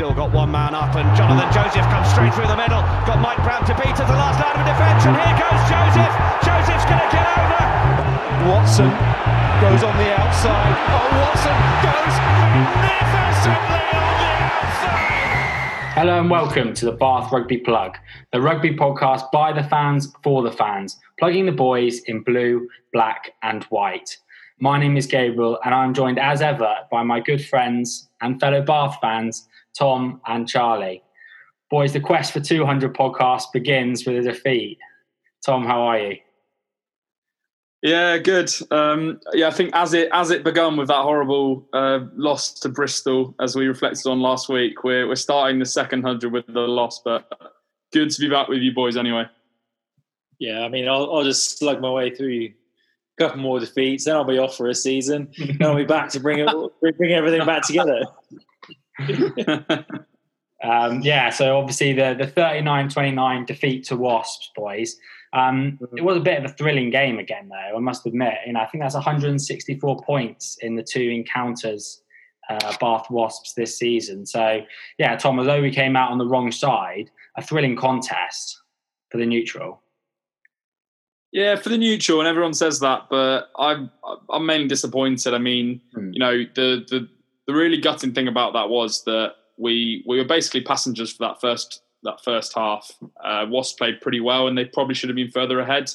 still got one man up, and Jonathan Joseph comes straight through the middle. Got Mike Brown to beat at the last line of defence, and here goes Joseph. Joseph's going to get over. Watson goes on the outside. Oh, Watson goes magnificently on the outside. Hello and welcome to the Bath Rugby Plug, the rugby podcast by the fans for the fans, plugging the boys in blue, black, and white. My name is Gabriel, and I'm joined as ever by my good friends and fellow Bath fans, Tom and Charlie. Boys, the quest for 200 podcasts begins with a defeat. Tom, how are you? Yeah, good. Um, yeah, I think as it as it begun with that horrible uh, loss to Bristol, as we reflected on last week, we're we're starting the second hundred with the loss, but good to be back with you boys anyway. Yeah, I mean, I'll, I'll just slug my way through a couple more defeats, then I'll be off for a season. then I'll be back to bring it, bring everything back together. um, yeah, so obviously the the 39-29 defeat to Wasps, boys. Um, Mm-hmm. it was a bit of a thrilling game again, though. I must admit. You know, I think that's 164 points in the two encounters, uh, Bath Wasps this season. So, yeah, Tom, although we came out on the wrong side, a thrilling contest for the neutral. Yeah, for the neutral, and everyone says that, but I'm I'm mainly disappointed. I mean, Hmm. you know, the the the really gutting thing about that was that we we were basically passengers for that first that first half. Uh, Wasps played pretty well, and they probably should have been further ahead.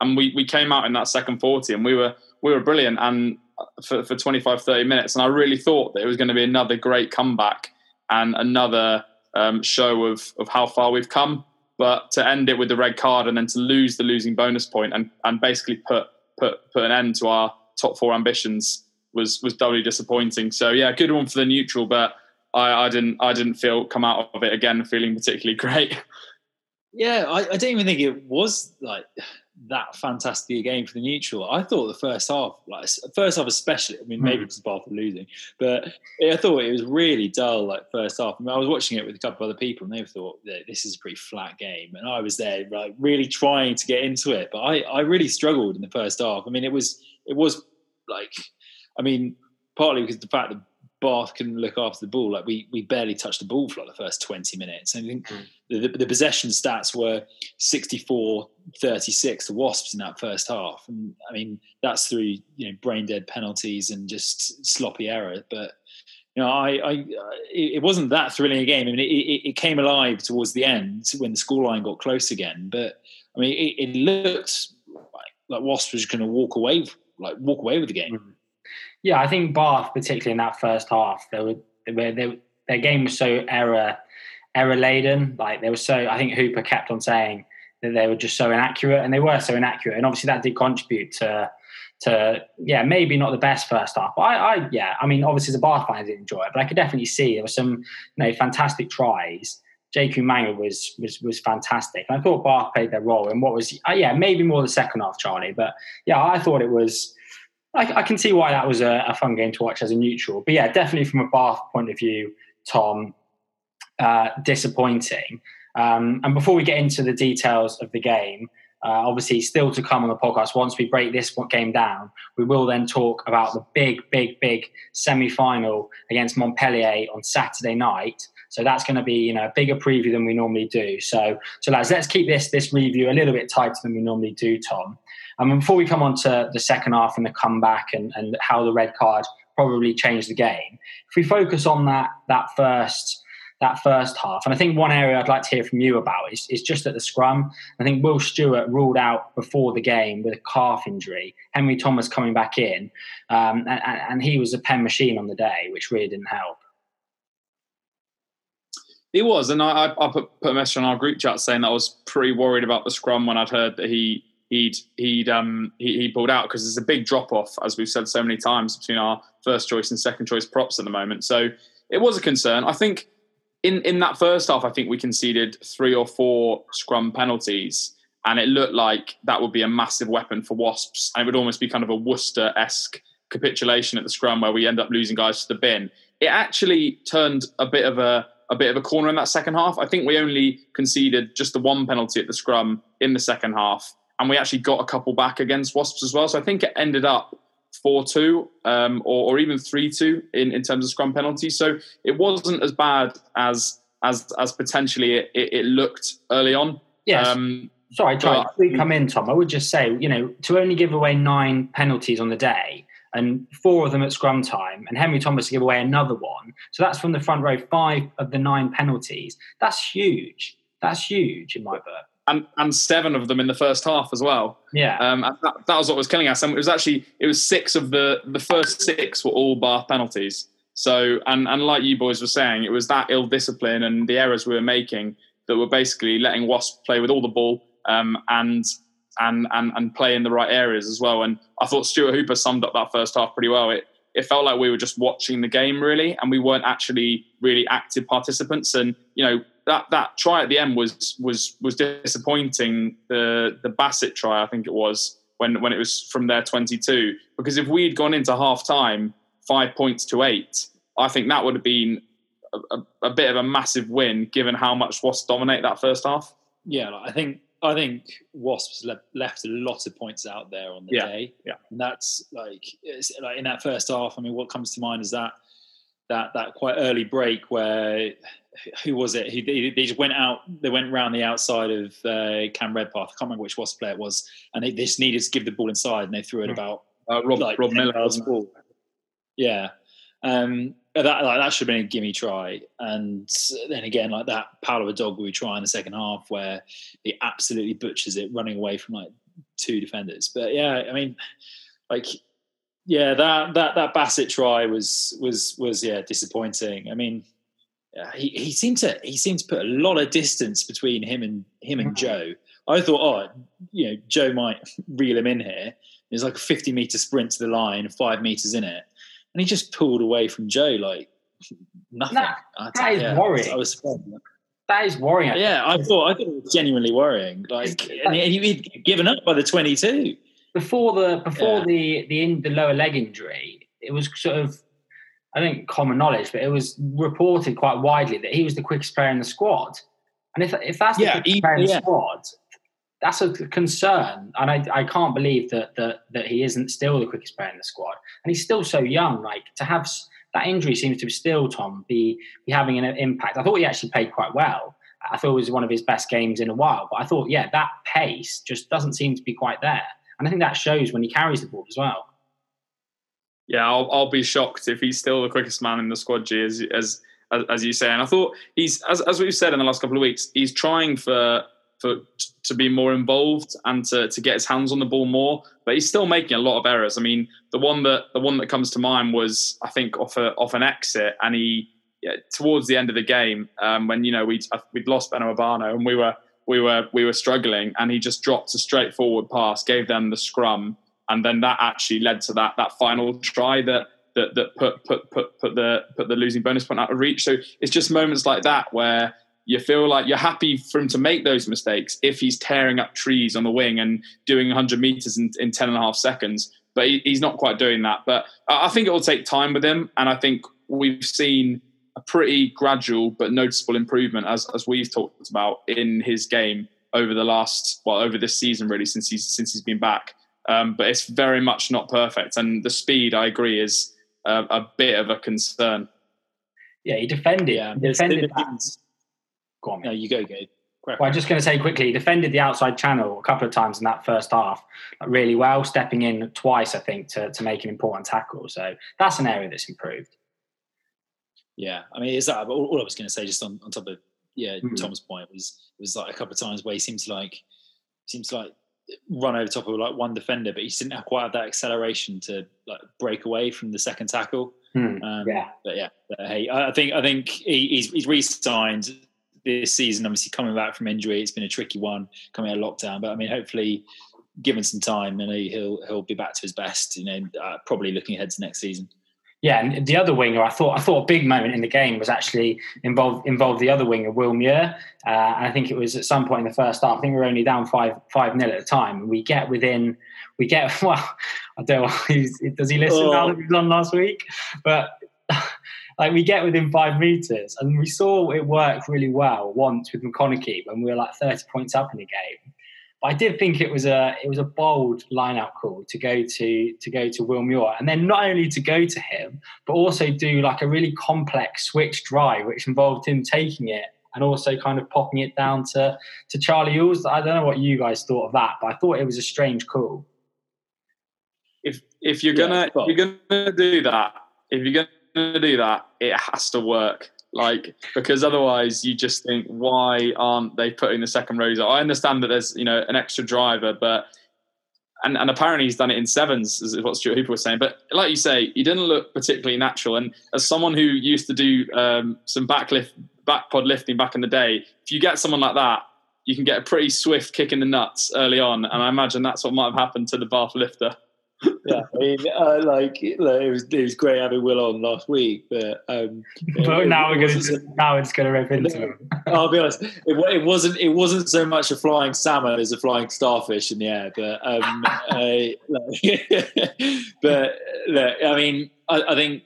And we we came out in that second forty, and we were we were brilliant, and for for 25, 30 minutes, and I really thought that it was going to be another great comeback and another um, show of of how far we've come but to end it with the red card and then to lose the losing bonus point and, and basically put put put an end to our top four ambitions was was doubly disappointing. So yeah, good one for the neutral, but I, I didn't I didn't feel come out of it again feeling particularly great. Yeah, I, I don't even think it was like that fantastic a game for the neutral. I thought the first half, like first half especially. I mean, maybe hmm. because Bath were losing, but I thought it was really dull. Like first half. I, mean, I was watching it with a couple of other people, and they thought that this is a pretty flat game, and I was there like really trying to get into it, but I I really struggled in the first half. I mean, it was it was like, I mean, partly because the fact that Bath can look after the ball. Like we we barely touched the ball for like the first 20 minutes. I think mm. the, the, the possession stats were 64 36 to Wasps in that first half. And I mean, that's through, you know, brain dead penalties and just sloppy error. But, you know, I, I it, wasn't that thrilling a game. I mean, it, it, it came alive towards the end when the scoreline got close again. But I mean, it, it looked like, like Wasps was going to walk away, like walk away with the game. Mm-hmm. Yeah, I think Bath, particularly in that first half, they were, they were, they, their game was so error error laden. Like they were so. I think Hooper kept on saying that they were just so inaccurate, and they were so inaccurate, and obviously that did contribute to to yeah maybe not the best first half. But I, I yeah, I mean obviously a Bath fan I didn't enjoy it, but I could definitely see there were some you know fantastic tries. Jacob Umaga was was was fantastic. And I thought Bath played their role in what was uh, yeah maybe more the second half, Charlie. But yeah, I thought it was. I, I can see why that was a, a, fun game to watch as a neutral. But yeah, definitely from a Bath point of view, Tom, uh, disappointing. Um, and before we get into the details of the game, uh, obviously still to come on the podcast. Once we break this game down, we will then talk about the big, big, big semi-final against Montpellier on Saturday night. So that's going to be you know a bigger preview than we normally do. So so lads, let's keep this this review a little bit tighter than we normally do, Tom. And um, before we come on to the second half and the comeback and, and how the red card probably changed the game, if we focus on that that first that first half, and I think one area I'd like to hear from you about is, is just at the scrum. I think Will Stewart ruled out before the game with a calf injury. Henry Thomas coming back in, um, and, and he was a pen machine on the day, which really didn't help. He was, and I, I put, put a message on our group chat saying that I was pretty worried about the scrum when I'd heard that he he'd he'd um he, he pulled out because there's a big drop off as we've said so many times between our first choice and second choice props at the moment. So it was a concern. I think in in that first half, I think we conceded three or four scrum penalties, and it looked like that would be a massive weapon for Wasps, and it would almost be kind of a Worcester esque capitulation at the scrum where we end up losing guys to the bin. It actually turned a bit of a a bit of a corner in that second half. I think we only conceded just the one penalty at the scrum in the second half, and we actually got a couple back against Wasps as well. So I think it ended up four two um, or, or, even three two in, in terms of scrum penalties. So it wasn't as bad as as as potentially it, it, it looked early on. Yes. Um, Sorry, before you come in, Tom, I would just say, you know, to only give away nine penalties on the day and four of them at scrum time, and Henry Thomas to give away another one. So that's from the front row, five of the nine penalties. That's huge. That's huge in my book and, and seven of them in the first half as well. Yeah, um, that, that, was what was killing us. And it was actually it was six of the the first six were all Bath penalties. So and and like you boys were saying, it was that ill discipline and the errors we were making that were basically letting Wasp play with all the ball um, and and and and play in the right areas as well. And I thought Stuart Hooper summed up that first half pretty well. It it felt like we were just watching the game really, and we weren't actually really active participants. And you know that that try at the end was was was disappointing. The the Bassett try, I think it was when when it was from their 22. Because if we had gone into half time five points to eight, I think that would have been a, a, a bit of a massive win, given how much Wasps dominate that first half. Yeah, I think I think Wasps left, left a lot of points out there on the yeah, day. Yeah, and that's like like in that first half. I mean, what comes to mind is that that that quite early break where who was it? He, they just went out. They went around the outside of uh, Cam Redpath. I can't remember which Wasp player it was, and they, they just needed to give the ball inside, and they threw it hmm. about uh, Rob, like, Rob Miller. Yeah, um, that like, that should have been a gimme try. And then again, like that Paolo Odogwu try in the second half, where he absolutely butchers it, running away from like two defenders. But yeah, I mean, like yeah, that that that Bassett try was was was yeah disappointing. I mean, he, he seemed to he seemed to put a lot of distance between him and him and mm-hmm. Joe. I thought, oh, you know, Joe might reel him in here. There's like a 50 meter sprint to the line, five meters in it, and he just pulled away from Joe like nothing. That, that is yeah, worrying. I was, that is worrying. Yeah, I thought I thought it was genuinely worrying. Like, and he, he'd given up by the 22 before the before yeah. the the in, the lower leg injury. It was sort of I think common knowledge, but it was reported quite widely that he was the quickest player in the squad. And if if that's the yeah, quickest he, player in the squad, that's a concern. And I, I can't believe that, that that he isn't still the quickest player in the squad. And he's still so young. Like to have that injury seems to still Tom be be having an impact. I thought he actually played quite well. I thought it was one of his best games in a while. But I thought, yeah, that pace just doesn't seem to be quite there. And I think that shows when he carries the ball as well yeah, I'll, I'll be shocked if he's still the quickest man in the squad, G, as, as, as you say. And I thought he's, as, as we've said in the last couple of weeks, he's trying for for to be more involved and to, to get his hands on the ball more. But he's still making a lot of errors. I mean, the one that the one that comes to mind was I think off a, off an exit, and he yeah, towards the end of the game um, when you know we'd we'd lost Beno Obano and we were we were we were struggling, and he just dropped a straightforward pass, gave them the scrum and then that actually led to that that final try that that that put put put put the put the losing bonus point out of reach. So it's just moments like that where you feel like you're happy for him to make those mistakes if he's tearing up trees on the wing and doing 100 meters in, in 10 and a half seconds. But he, he's not quite doing that. But I think it will take time with him. And I think we've seen a pretty gradual but noticeable improvement, as, as we've talked about in his game over the last, well, over this season, really, since he's, since he's been back. Um, but it's very much not perfect. And the speed, I agree, is a, a bit of a concern. Yeah, he defended. Yeah, he defended that. Go on. No, you go, go. Well, I'm just going to say quickly, he defended the outside channel a couple of times in that first half really well, stepping in twice, I think, to, to make an important tackle. So that's an area that's improved. Yeah, I mean, is that all, all I was going to say? Just on, on top of yeah, mm-hmm. Tom's point was was like a couple of times where he seems like seems like run over top of like one defender, but he didn't have quite have that acceleration to like break away from the second tackle. Hmm, um, yeah, but yeah, but, hey, I think I think he, he's he's re-signed this season. Obviously, coming back from injury, it's been a tricky one coming out of lockdown. But I mean, hopefully, given some time, you know, he'll he'll be back to his best. You know, uh, probably looking ahead to next season. Yeah, and the other winger, I thought I thought a big moment in the game was actually involved involved the other winger, Will Muir. Uh, and I think it was at some point in the first half. I think we were only down five five nil at the time. We get within, we get well. I don't know. does he listen oh. now that we on last week? But like we get within five meters, and we saw it work really well once with McConaughey when we were like thirty points up in the game. But I did think it was a it was a bold lineup call to go to to go to Will Muir, and then not only to go to him, but also do like a really complex switch drive, which involved him taking it and also kind of popping it down to to Charlie Ewels. I don't know what you guys thought of that, but I thought it was a strange call. If if you're gonna yeah, if you're gonna do that, if you're gonna do that, it has to work. Like because otherwise you just think why aren't they putting the second rows I understand that there's you know an extra driver, but and, and apparently he's done it in sevens, is what Stuart Hooper was saying. But like you say, he didn't look particularly natural. And as someone who used to do um, some backlift, back pod lifting back in the day, if you get someone like that, you can get a pretty swift kick in the nuts early on. And I imagine that's what might have happened to the Bath lifter yeah, I mean, uh, like, like, it was it was great having Will on last week, but um, but it, now it we're going to now it's going to rip into him. I'll be honest, it, it, wasn't it wasn't so much a flying salmon as a flying starfish in the air, but um, uh, but look, I mean, I, I think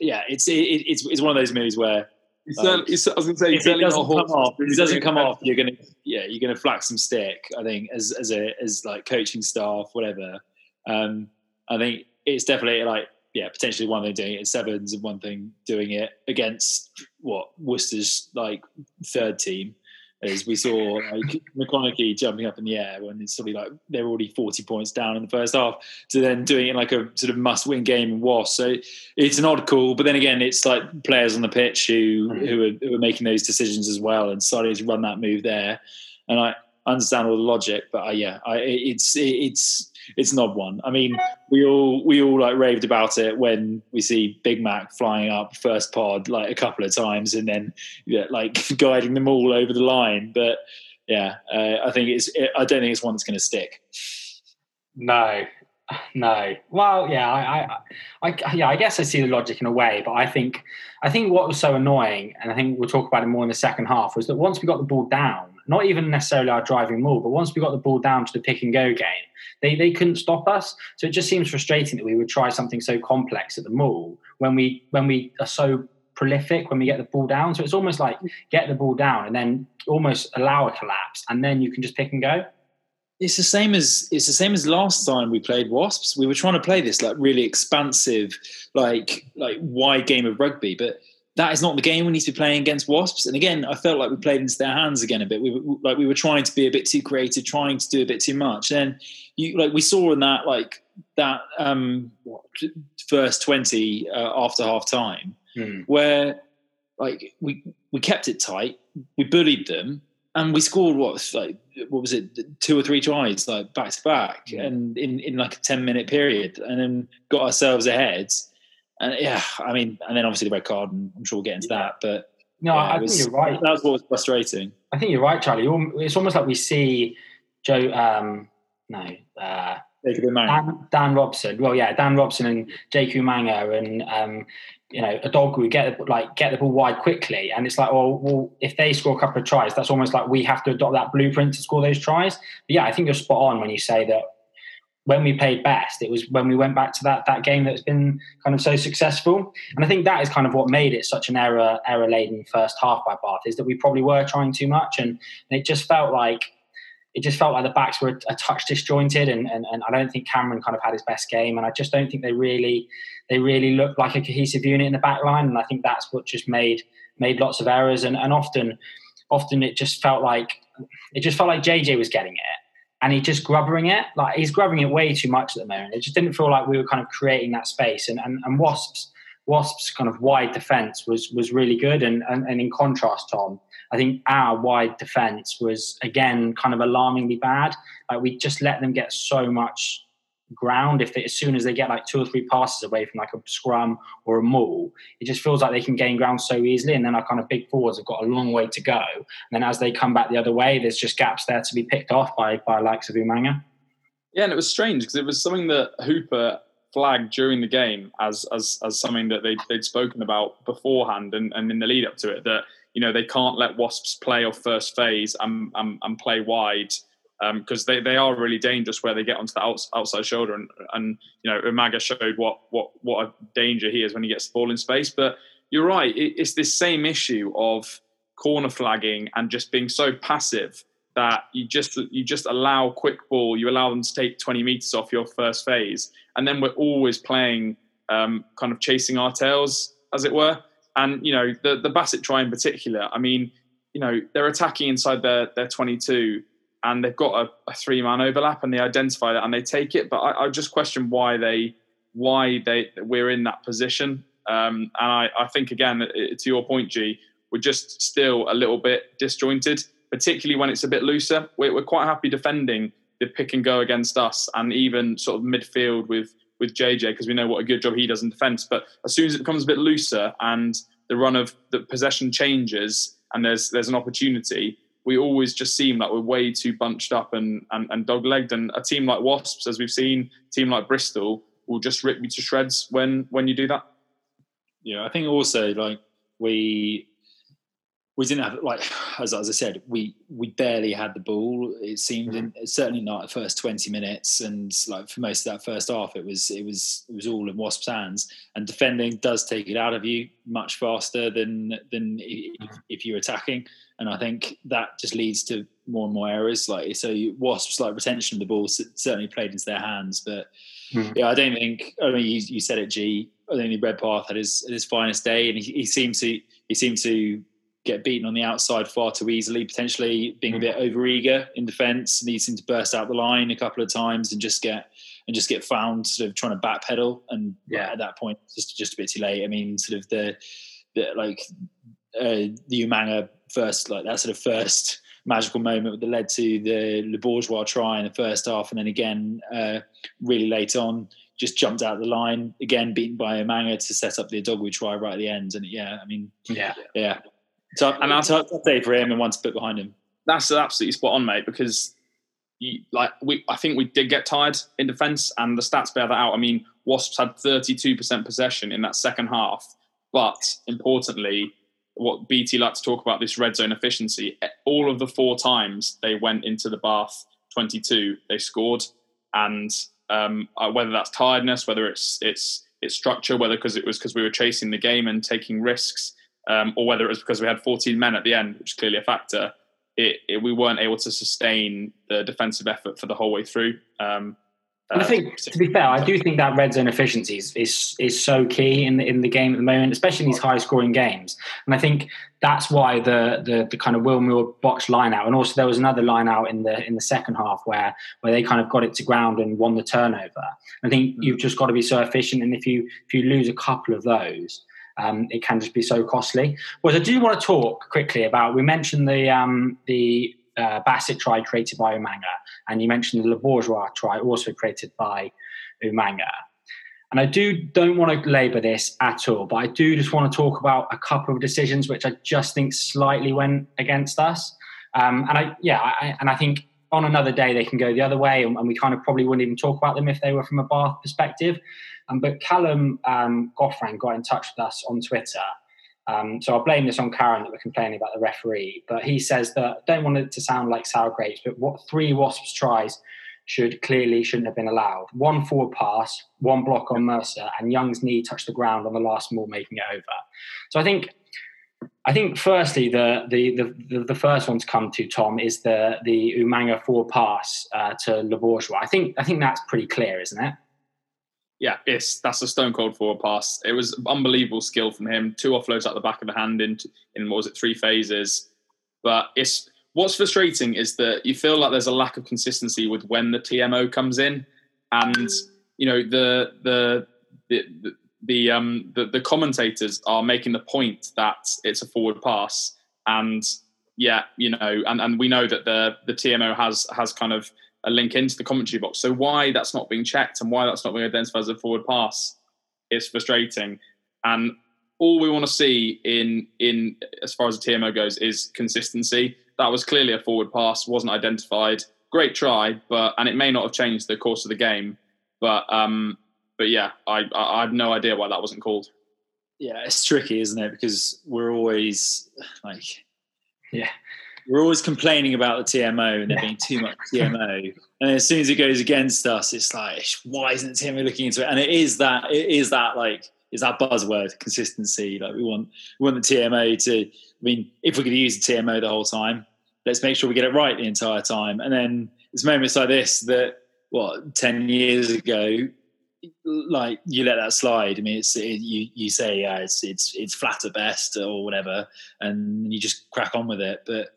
yeah, it's it, it's it's one of those movies where. Um, it's, I was going to say, if it doesn't come off, if it doesn't come off, you're gonna, yeah, you're gonna flack some stick. I think as as a as like coaching staff, whatever. Um, I think it's definitely like yeah, potentially one thing doing it at sevens and one thing doing it against what Worcester's like third team. As we saw like McConaughey jumping up in the air when it's suddenly like they're already 40 points down in the first half to then doing it like a sort of must win game in Was. So it's an odd call, but then again, it's like players on the pitch who, mm-hmm. who, are, who are making those decisions as well and starting to run that move there. And I understand all the logic, but uh, yeah, I, it's, it's, it's not one. I mean, we all we all like raved about it when we see Big Mac flying up first pod like a couple of times and then yeah, like guiding them all over the line. But yeah, uh, I think it's. It, I don't think it's one that's going to stick. No, no. Well, yeah, I, I, I, yeah, I guess I see the logic in a way, but I think, I think what was so annoying, and I think we'll talk about it more in the second half, was that once we got the ball down, not even necessarily our driving move, but once we got the ball down to the pick and go game, they, they couldn't stop us. So it just seems frustrating that we would try something so complex at the mall when we when we are so prolific when we get the ball down. So it's almost like get the ball down and then almost allow a collapse, and then you can just pick and go. It's the same as it's the same as last time we played Wasps. We were trying to play this like really expansive, like like wide game of rugby, but that is not the game we need to be playing against Wasps. And again, I felt like we played into their hands again a bit. We were, like we were trying to be a bit too creative, trying to do a bit too much. And you like we saw in that like that um, first twenty uh, after half time hmm. where like we we kept it tight, we bullied them, and we scored what like what was it two or three tries like back to back, and in in like a ten minute period, and then got ourselves ahead and yeah, I mean, and then obviously the red card, and I'm sure we'll get into that. But no, yeah, I was, think you're right. That was what was frustrating. I think you're right, Charlie. It's almost like we see Joe. Um, no, uh, Dan, Dan, Robson. Well, yeah, Dan Robson and Jacob Umaga and um, you know Odogwu get like get the ball wide quickly, and it's like, well, well, if they score a couple of tries, that's almost like we have to adopt that blueprint to score those tries. But yeah, I think you're spot on when you say that when we played best, it was when we went back to that that game that's been kind of so successful. And I think that is kind of what made it such an error error laden first half by Bath is that we probably were trying too much, and, and it just felt like it just felt like the backs were a, touch disjointed, and, and and I don't think Cameron kind of had his best game, and I just don't think they really they really looked like a cohesive unit in the back line, and I think that's what just made made lots of errors, and and often often it just felt like it just felt like JJ was getting it and he's just grubbering it. Like he's grubbering it way too much at the moment. It just didn't feel like we were kind of creating that space. And and, and Wasps Wasps kind of wide defence was was really good. And, and and in contrast, Tom, I think our wide defence was again kind of alarmingly bad. Like we just let them get so much ground if they, as soon as they get like two or three passes away from like a scrum or a maul it just feels like they can gain ground so easily and then our kind of big forwards have got a long way to go. And then as they come back the other way there's just gaps there to be picked off by by likes of Umaga. Yeah and it was strange because it was something that Hooper flagged during the game as as as something that they they'd spoken about beforehand and, and in the lead up to it that you know they can't let Wasps play off first phase and and, and play wide because um, they, they are really dangerous where they get onto the outs, outside shoulder and and you know Umaga showed what what what a danger he is when he gets the ball in space. But you're right, it, it's this same issue of corner flagging and just being so passive that you just you just allow quick ball, you allow them to take 20 meters off your first phase, and then we're always playing um, kind of chasing our tails, as it were. And you know the the Bassett try in particular. I mean, you know they're attacking inside their their 22, and they've got a, a three man overlap, and they identify that and they take it. But I, I just question why they why they we're in that position. Um, and I, I think again to your point, G, we're just still a little bit disjointed particularly when it's a bit looser. We're, we're quite happy defending the pick and go against us, and even sort of midfield with with JJ because we know what a good job he does in defence. But as soon as it becomes a bit looser and the run of the possession changes and there's there's an opportunity, we always just seem like we're way too bunched up and and, and dog legged. And a team like Wasps, as we've seen, team like Bristol will just rip you to shreds when when you do that. Yeah, I think also like we we didn't have like as, as I said, we we barely had the ball. It seemed mm-hmm. in, certainly not the first twenty minutes, and like for most of that first half, it was it was it was all in Wasps' hands. And defending does take it out of you much faster than than if, mm-hmm. if you're attacking. And I think that just leads to more and more errors. Like so, Wasps like retention of the ball certainly played into their hands, but mm. yeah, I don't think. I mean, you, you said it, G. I think Redpath had his his finest day, and he, he seemed to he seemed to get beaten on the outside far too easily, potentially being a bit overeager in defence, needing to burst out the line a couple of times and just get and just get found sort of trying to backpedal. And yeah, at that point, just just a bit too late. I mean, sort of the, the like uh, the Umaga first, like that sort of first magical moment that led to the Le Bourgeois try in the first half, and then again uh, really late on. Just jumped out the line again, beaten by Umaga to set up the Dogwood try right at the end. And yeah, I mean, yeah, yeah, so, and that's a tough day for him and one to put behind him. That's absolutely spot on, mate. Because you, like we, I think we did get tired in defence, and the stats bear that out. I mean, Wasps had 32% possession in that second half, but importantly, what BT like to talk about this red zone efficiency. All of the four times they went into the Bath 22, they scored, and um, uh, whether that's tiredness, whether it's it's it's structure, whether because it was because we were chasing the game and taking risks um, or whether it was because we had 14 men at the end, which is clearly a factor, it, it, we weren't able to sustain the defensive effort for the whole way through. Um, I think, uh, to be fair, I do think that red zone efficiency is, is, is so key in the, in the game at the moment, especially in these high scoring games. And I think that's why the the, the kind of Will Muir box line out, and also there was another line out in the in the second half where where they kind of got it to ground and won the turnover. I think mm. you've just got to be so efficient, and if you if you lose a couple of those, um, it can just be so costly. Whereas I do want to talk quickly about we mentioned the um, the uh, Bassett try created by Umaga, and you mentioned the Le Bourgeois try also created by Umaga. And I do don't want to labour this at all, but I do just want to talk about a couple of decisions which I just think slightly went against us. Um, and I yeah, I, and I think on another day they can go the other way, and, and, we kind of probably wouldn't even talk about them if they were from a Bath perspective. Um, but Callum um, Goffran got in touch with us on Twitter. Um, so I'll blame this on Karen that we're complaining about the referee. But he says that don't want it to sound like sour grapes, but what three Wasps tries should clearly shouldn't have been allowed. One forward pass, one block on Mercer, and Young's knee touched the ground on the last ball, making it over. So I think I think firstly the, the the the, first one to come to Tom is the the Umaga four pass uh, to Le Bourgeois. I think I think that's pretty clear, isn't it? yeah, it's that's a stone cold forward pass. It was unbelievable skill from him. Two offloads at the back of the hand in in what was it three phases. But it's what's frustrating is that you feel like there's a lack of consistency with when the TMO comes in, and you know the the the, the um the, the commentators are making the point that it's a forward pass and yeah you know and, and we know that the the TMO has has kind of a link into the commentary box. So why that's not being checked and why that's not being identified as a forward pass is frustrating. And all we want to see in in as far as the TMO goes is consistency. That was clearly a forward pass, wasn't identified. Great try, but and it may not have changed the course of the game. But um, but yeah, I I, I have no idea why that wasn't called. Yeah, it's tricky, isn't it? Because we're always like, yeah, we're always complaining about the TMO and there being too much TMO. And as soon as it goes against us, it's like, why isn't TMO looking into it? And it is that, it is that like, is that buzzword consistency. Like we want, we want the TMO to, I mean, if we could use the TMO the whole time, let's make sure we get it right the entire time. And then it's moments like this that what ten years ago, like you let that slide. I mean, it's it, you you say yeah, it's it's it's flat at best or whatever, and you just crack on with it. But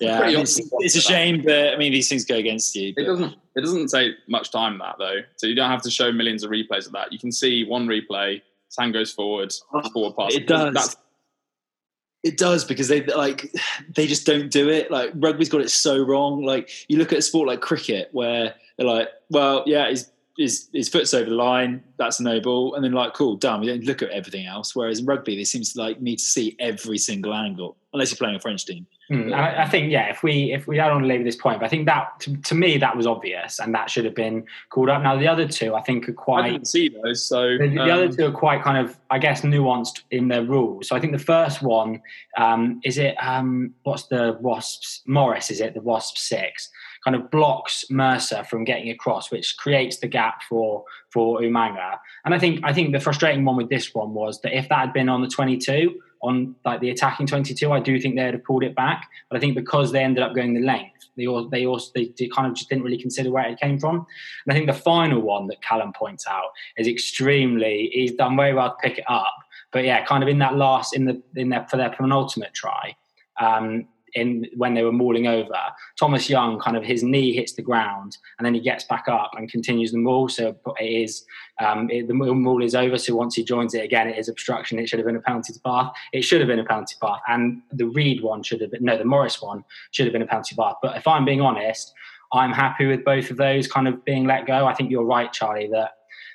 yeah, I mean, it's, it's, a shame, but I mean, these things go against you. But. It doesn't. It doesn't take much time that though, so you don't have to show millions of replays of that. You can see one replay, Sam goes forward, forward pass. It does. That's, it does because they like they just don't do it. Like rugby's got it so wrong. Like you look at a sport like cricket where they're like, well, yeah, his his his foot's over the line, that's a no ball, and then like, cool, done. We don't look at everything else. Whereas in rugby, they seems to like need to see every single angle, unless you're playing a French team. Mm, I, I, think yeah, if we if we I don't to this point, but I think that to, to, me that was obvious and that should have been called up. Now the other two I think are quite. I didn't see those, so the, the um, other two are quite kind of I guess nuanced in their rules. So I think the first one um, is it um, what's the Wasps Morris is it the Wasp six kind of blocks Mercer from getting across, which creates the gap for for Umaga. And I think I think the frustrating one with this one was that if that had been on the twenty two on like the attacking 22, I do think they'd have pulled it back. But I think because they ended up going the length, they all, they also they, they kind of just didn't really consider where it came from. And I think the final one that Callum points out is extremely. He's done very well to pick it up, but yeah, kind of in that last in the in their for their penultimate try. Um, in when they were mauling over. Thomas Young kind of his knee hits the ground and then he gets back up and continues the maul. So it is um, it, the maul is over. So once he joins it again, it is obstruction. It should have been a penalty to Bath. It should have been a penalty to Bath, and the Reed one should have been no, the Morris one should have been a penalty to Bath. But if I'm being honest, I'm happy with both of those kind of being let go. I think you're right, Charlie, that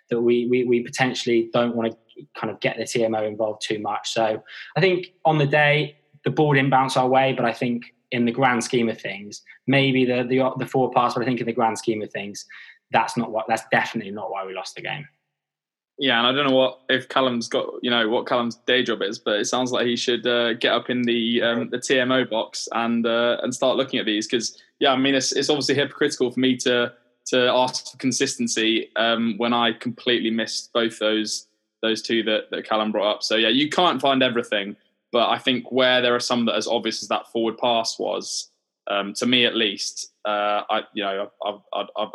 that we we, we potentially don't want to kind of get the TMO involved too much. So I think on the day the ball didn't bounce our way, but I think in the grand scheme of things, maybe the the, the forward pass, but I think in the grand scheme of things, that's not what that's definitely not why we lost the game. Yeah, and I don't know what if Callum's got you know what Callum's day job is, but it sounds like he should uh, get up in the um, the TMO box and uh, and start looking at these because yeah, I mean it's it's obviously hypocritical for me to to ask for consistency um, when I completely missed both those those two that, that Callum brought up. So yeah, you can't find everything, but I think where there are some that as obvious as that forward pass was, um, to me at least, uh, I you know I, I,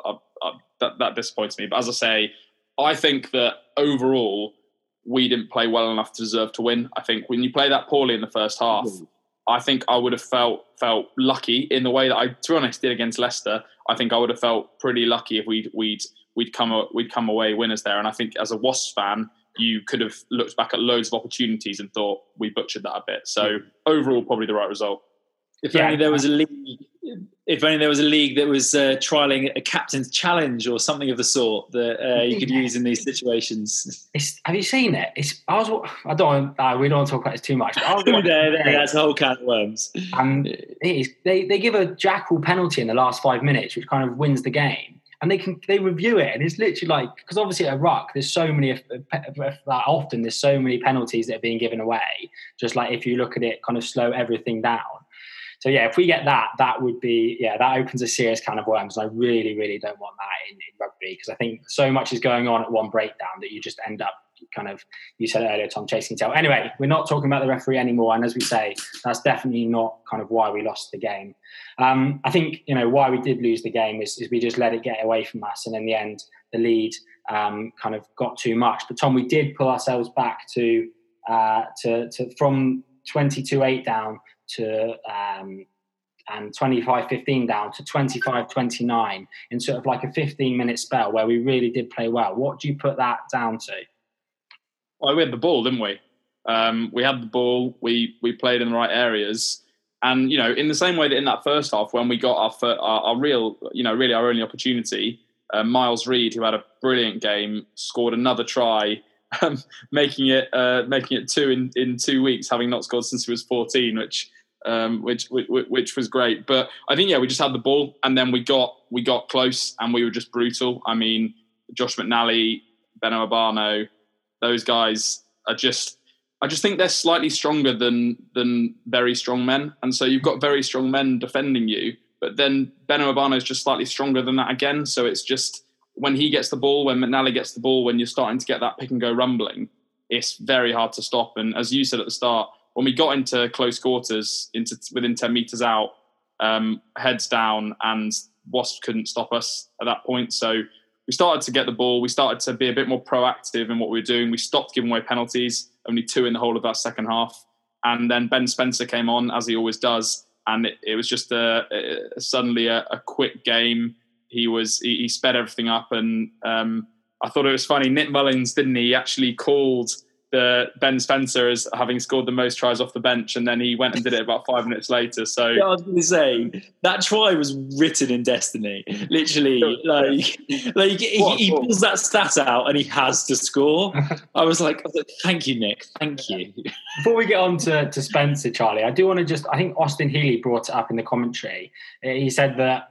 I, that, that disappoints me. But as I say, I think that overall we didn't play well enough to deserve to win. I think when you play that poorly in the first half, mm-hmm. I think I would have felt felt lucky in the way that I, to be honest, did against Leicester. I think I would have felt pretty lucky if we'd we'd we'd come we'd come away winners there. And I think as a Wasps fan, you could have looked back at loads of opportunities and thought we butchered that a bit. So overall, probably the right result. If yeah. only there was a league. If only there was a league that was uh, trialing a captain's challenge or something of the sort that uh, you could use in these situations. It's, have you seen it? It's I was I don't uh, we don't want to talk about it too much. there, there, that's a whole can of worms. And they they give a jackal penalty in the last five minutes, which kind of wins the game and they can they review it and it's literally like because obviously at a ruck there's so many often there's so many penalties that are being given away just like if you look at it kind of slow everything down. So yeah if we get that that would be yeah that opens a serious can of worms and i really really don't want that in, in rugby because i think so much is going on at one breakdown that you just end up kind of you said earlier tom chasing tail anyway we're not talking about the referee anymore and as we say that's definitely not kind of why we lost the game um, I think you know why we did lose the game is, is, we just let it get away from us, and in the end, the lead um, kind of got too much. But Tom, we did pull ourselves back to uh, to, to from 22-8 down to um, and 25-15 down to 25-29 in sort of like a 15 minute spell where we really did play well. What do you put that down to? Well, we had the ball, didn't we? Um, we had the ball. We we played in the right areas. And you know, in the same way that in that first half, when we got our our, our real, you know, really our only opportunity, uh, Miles Reid, who had a brilliant game, scored another try, um, making it uh, making it two in, in two weeks, having not scored since he was fourteen, which um, which, which which was great. But I think yeah, we just had the ball, and then we got we got close, and we were just brutal. I mean, Josh McNally, Beno Obano, those guys are just I just think they're slightly stronger than than very strong men, and so you've got very strong men defending you. But then Beno Obano is just slightly stronger than that again. So it's just when he gets the ball, when McNally gets the ball, when you're starting to get that pick and go rumbling, it's very hard to stop. And as you said at the start, when we got into close quarters, into within ten meters out, um, heads down, and Wasps couldn't stop us at that point. So we started to get the ball. We started to be a bit more proactive in what we were doing. We stopped giving away penalties, only two in the whole of that second half. And then Ben Spencer came on, as he always does. And it, it was just a, a suddenly a, a, quick game. He was he, he sped everything up, and um, I thought it was funny. Nick Mullins didn't he? he actually called the Ben Spencer as having scored the most tries off the bench, and then he went and did it about five minutes later. So yeah, I was going to say that try was written in destiny. Literally, like like he, he, pulls that stat out and he has to score. I was like, thank you, Nick, thank you. Before we get on to, to Spencer, Charlie, I do want to just. I think Austin Healey brought it up in the commentary. Uh, he said that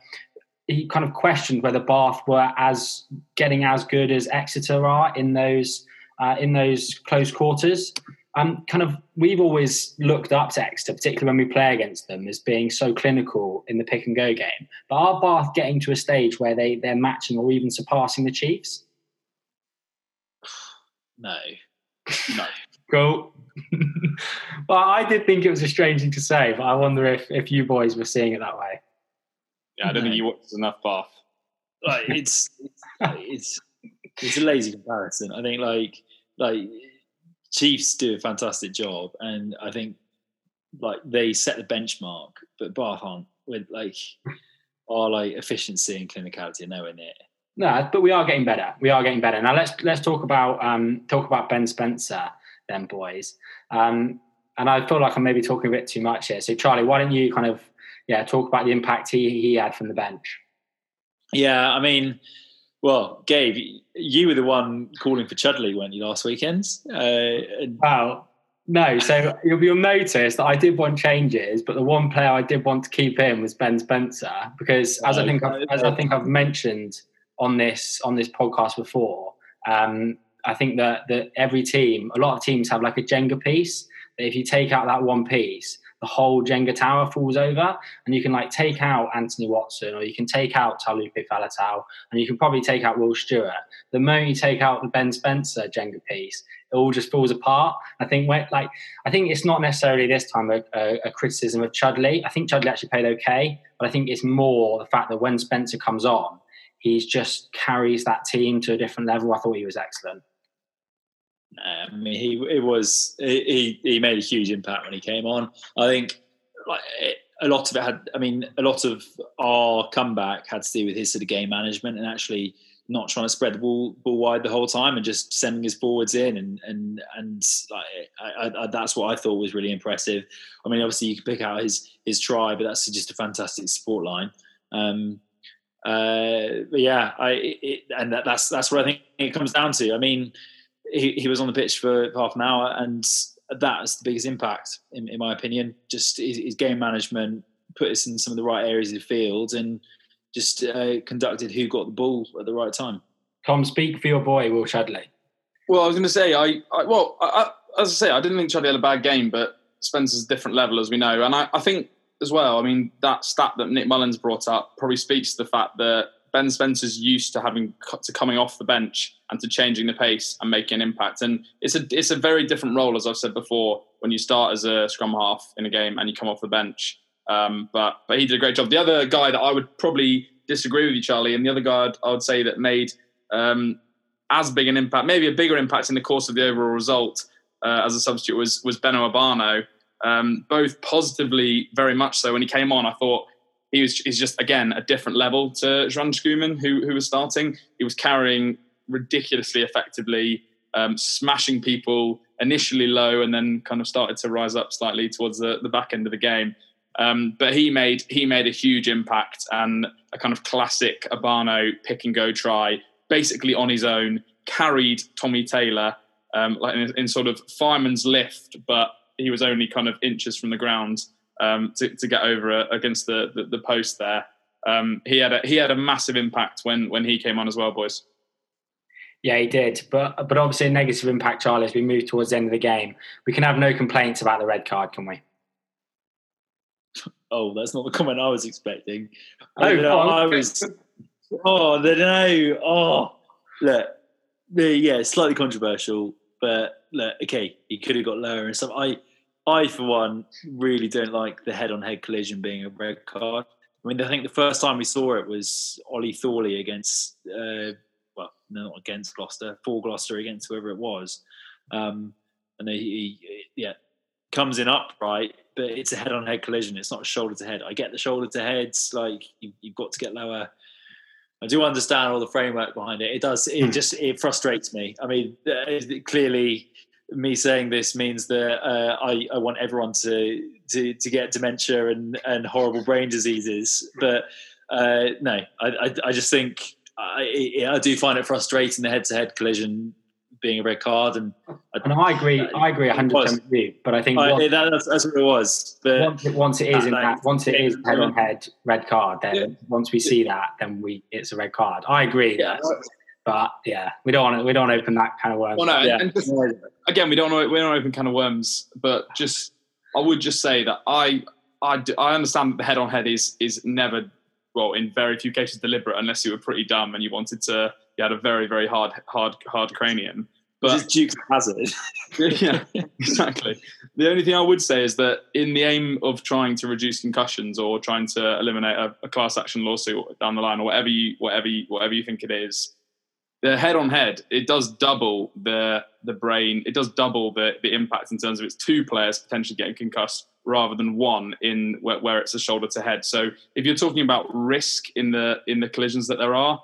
he kind of questioned whether Bath were as getting as good as Exeter are in those uh, in those close quarters. Um, kind of, we've always looked up to Exeter, particularly when we play against them, as being so clinical in the pick and go game. But are Bath getting to a stage where they they're matching or even surpassing the Chiefs? No, no. Go. well, I did think it was a strange thing to say, but I wonder if if you boys were seeing it that way. Yeah, I don't no. think you watched enough Bath. Like it's it's it's a lazy comparison. I think like like Chiefs do a fantastic job, and I think like they set the benchmark, but Bath aren't with like our like efficiency and clinicality are nowhere near. No, but we are getting better. We are getting better. Now let's let's talk about um, talk about Ben Spencer, then boys. Um, and I feel like I'm maybe talking a bit too much here. So Charlie, why don't you kind of yeah talk about the impact he he had from the bench? Yeah, I mean, well, Gabe, you were the one calling for Chudley, weren't you, last weekend? Uh, wow. No, so you'll, you'll notice that I did want changes, but the one player I did want to keep in was Ben Spencer because, as I think I've, as I think I've mentioned on this on this podcast before, um, I think that that every team, a lot of teams have like a Jenga piece. That if you take out that one piece, the whole Jenga tower falls over, and you can like take out Anthony Watson, or you can take out Taulupe Faletau, and you can probably take out Will Stewart. The moment you take out the Ben Spencer Jenga piece, it all just falls apart. I think when, like I think it's not necessarily this time a, a, a criticism of Chudley. I think Chudley actually played okay, but I think it's more the fact that when Spencer comes on, he just carries that team to a different level. I thought he was excellent. I mean, he it was he he made a huge impact when he came on. I think like a lot of it had. I mean, a lot of our comeback had to do with his sort of game management and actually not trying to spread the ball, ball wide the whole time and just sending his forwards in and and and like I, I, that's what I thought was really impressive. I mean, obviously you can pick out his his try, but that's just a fantastic support line. Um, uh, but yeah, I it, and that, that's that's what I think it comes down to. I mean, he, he was on the pitch for half an hour, and that's the biggest impact, in, in my opinion. Just his, his, game management put us in some of the right areas of the field, and just uh, conducted who got the ball at the right time. Tom, speak for your boy, Will Chudley. Well, I was going to say, I, I well, I, I, as I say, I didn't think Chudley had a bad game, but Spencer's a different level, as we know, and I, I think as well. I mean, that stat that Nick Mullins brought up probably speaks to the fact that Ben Spencer's used to having to coming off the bench and to changing the pace and making an impact. And it's a it's a very different role, as I've said before, when you start as a scrum half in a game and you come off the bench. Um, but but he did a great job. The other guy that I would probably disagree with you, Charlie, and the other guy I'd, I would say that made um, as big an impact, maybe a bigger impact in the course of the overall result uh, as a substitute was was Beno Obano. Um, both positively, very much so. When he came on, I thought he was he's just again a different level to Juan Schoeman, who who was starting. He was carrying ridiculously effectively, um, smashing people initially low, and then kind of started to rise up slightly towards the, the back end of the game. Um, but he made he made a huge impact and a kind of classic Obano pick and go try, basically on his own, carried Tommy Taylor um, like in, in, sort of fireman's lift, but he was only kind of inches from the ground um, to, to, get over uh, against the, the, the post there. Um, he had a he had a massive impact when when he came on as well, boys. Yeah, he did, but but obviously a negative impact, Charlie. As we move towards the end of the game, we can have no complaints about the red card, can we? Oh, that's not the comment I was expecting. Oh, no, I was. Oh, no! Oh, look, yeah, slightly controversial, but look, okay, he could have got lower and stuff. I I, for one, really don't like the head-on-head collision being a red card. I mean, I think the first time we saw it was Ollie Thorley against, uh, well, no, not against Gloucester, for Gloucester against whoever it was, um, and he, he, yeah, comes in upright, but it's a head-on-head collision. It's not shoulder to head. I get the shoulder to heads, like you, have got to get lower. I do understand all the framework behind it. It does. It hmm. just it frustrates me. I mean, uh, clearly me saying this means that uh, I, I want everyone to, to to get dementia and, and horrible brain diseases. But uh, no, I, I, I just think I, I do find it frustrating the head to head collision being a red card. And I, and I agree, I agree 100 percent with you. But I think once, that, that's, that's, what it was. But once it, once it is in that, once it is head on head red card, then yeah. once we see that, then we it's a red card. I agree. Yeah. But yeah, we don't want to, we don't open that kind of worms. Well, no, yeah. and just, again, we don't want to, we don't open kind of worms. But just, I would just say that I, I, I understand that the head on head is is never, well, in very few cases deliberate, unless you were pretty dumb and you wanted to, you had a very very hard hard hard cranium. But it's Duke's Hazard. yeah, exactly. The only thing I would say is that in the aim of trying to reduce concussions or trying to eliminate a, a class action lawsuit down the line or whatever you whatever you whatever you think it is, the head on head, it does double the the brain. It does double the the impact in terms of it's two players potentially getting concussed rather than one in where, where it's a shoulder to head. So if you're talking about risk in the in the collisions that there are,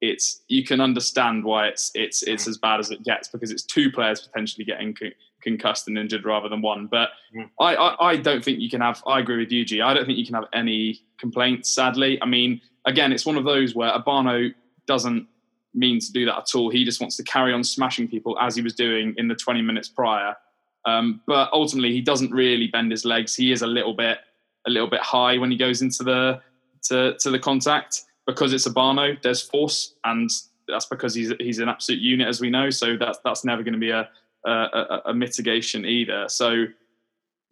it's you can understand why it's it's it's as bad as it gets because it's two players potentially getting con- concussed and injured rather than one. But mm. I, I, I don't think you can have. I agree with you, G. I don't think you can have any complaints. Sadly, I mean, again, it's one of those where Obano doesn't mean to do that at all. He just wants to carry on smashing people as he was doing in the 20 minutes prior. Um, but ultimately, he doesn't really bend his legs. He is a little bit a little bit high when he goes into the to, to the contact because it's Obano. There's force, and that's because he's he's an absolute unit, as we know. So that's that's never going to be a, a, a mitigation either. So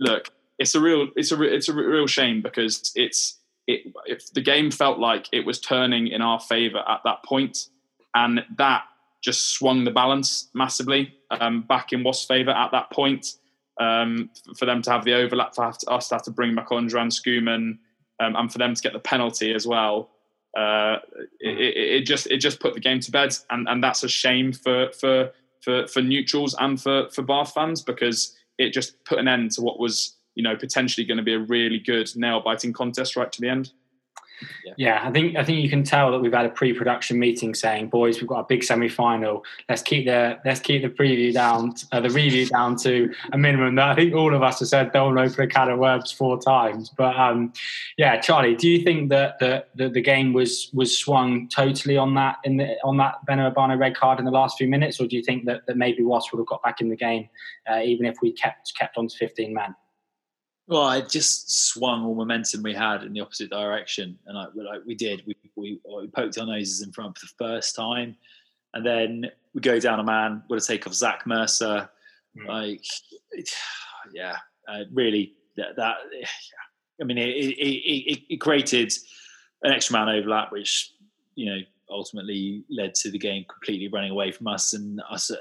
look, it's a real it's a it's a real shame because it's it if the game felt like it was turning in our favour at that point and that just swung the balance massively um, back in Wasp's favour at that point. Um, for them to have the overlap, for us to have to bring back Ondra Schoeman, um, and for them to get the penalty as well. Uh, it, it, just it just put the game to bed, and, and that's a shame for for for for neutrals and for for Bath fans because it just put an end to what was you know potentially going to be a really good nail biting contest right to the end. Yeah. yeah. I think I think you can tell that we've had a pre-production meeting saying, "Boys, we've got a big semi-final. Let's keep the let's keep the preview down, uh, the review down to a minimum." That I think all of us have said don't open a can of worms four times. But um, yeah, Charlie, do you think that the, the, the game was was swung totally on that in the on that Beno Obano red card in the last few minutes, or do you think that, that maybe Wasp would have got back in the game uh, even if we kept kept on to fifteen men? Well, I just swung all momentum we had in the opposite direction, and like, like we did, we, we, we poked our noses in front for the first time, and then we go down a man. We're to take off Zach Mercer, mm. like yeah, uh, really that, that. I mean, it, it, it, it created an extra man overlap, which you know ultimately led to the game completely running away from us, and us. Uh,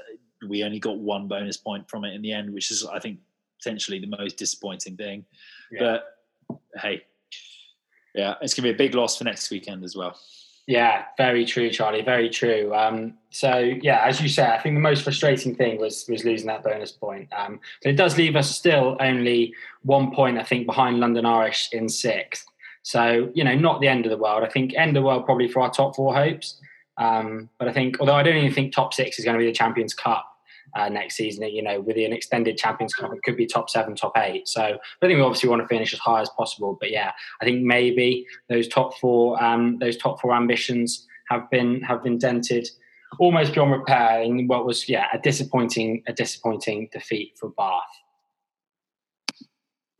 we only got one bonus point from it in the end, which is I think potentially the most disappointing thing. Yeah. But hey, yeah, it's going to be a big loss for next weekend as well. Yeah, very true, Charlie. Very true. Um, so yeah, as you said, I think the most frustrating thing was was losing that bonus point. Um, but it does leave us still only one point, I think, behind London Irish in sixth. So you know, not the end of the world. I think end of the world probably for our top four hopes. Um, but I think, although I don't even think top six is going to be the Champions Cup, uh, next season. You know, with an extended Champions Cup, it could be top seven, top eight. So I think we obviously want to finish as high as possible. But yeah, I think maybe those top four, um, those top four ambitions have been have been dented almost beyond repair in what was yeah a disappointing a disappointing defeat for Bath.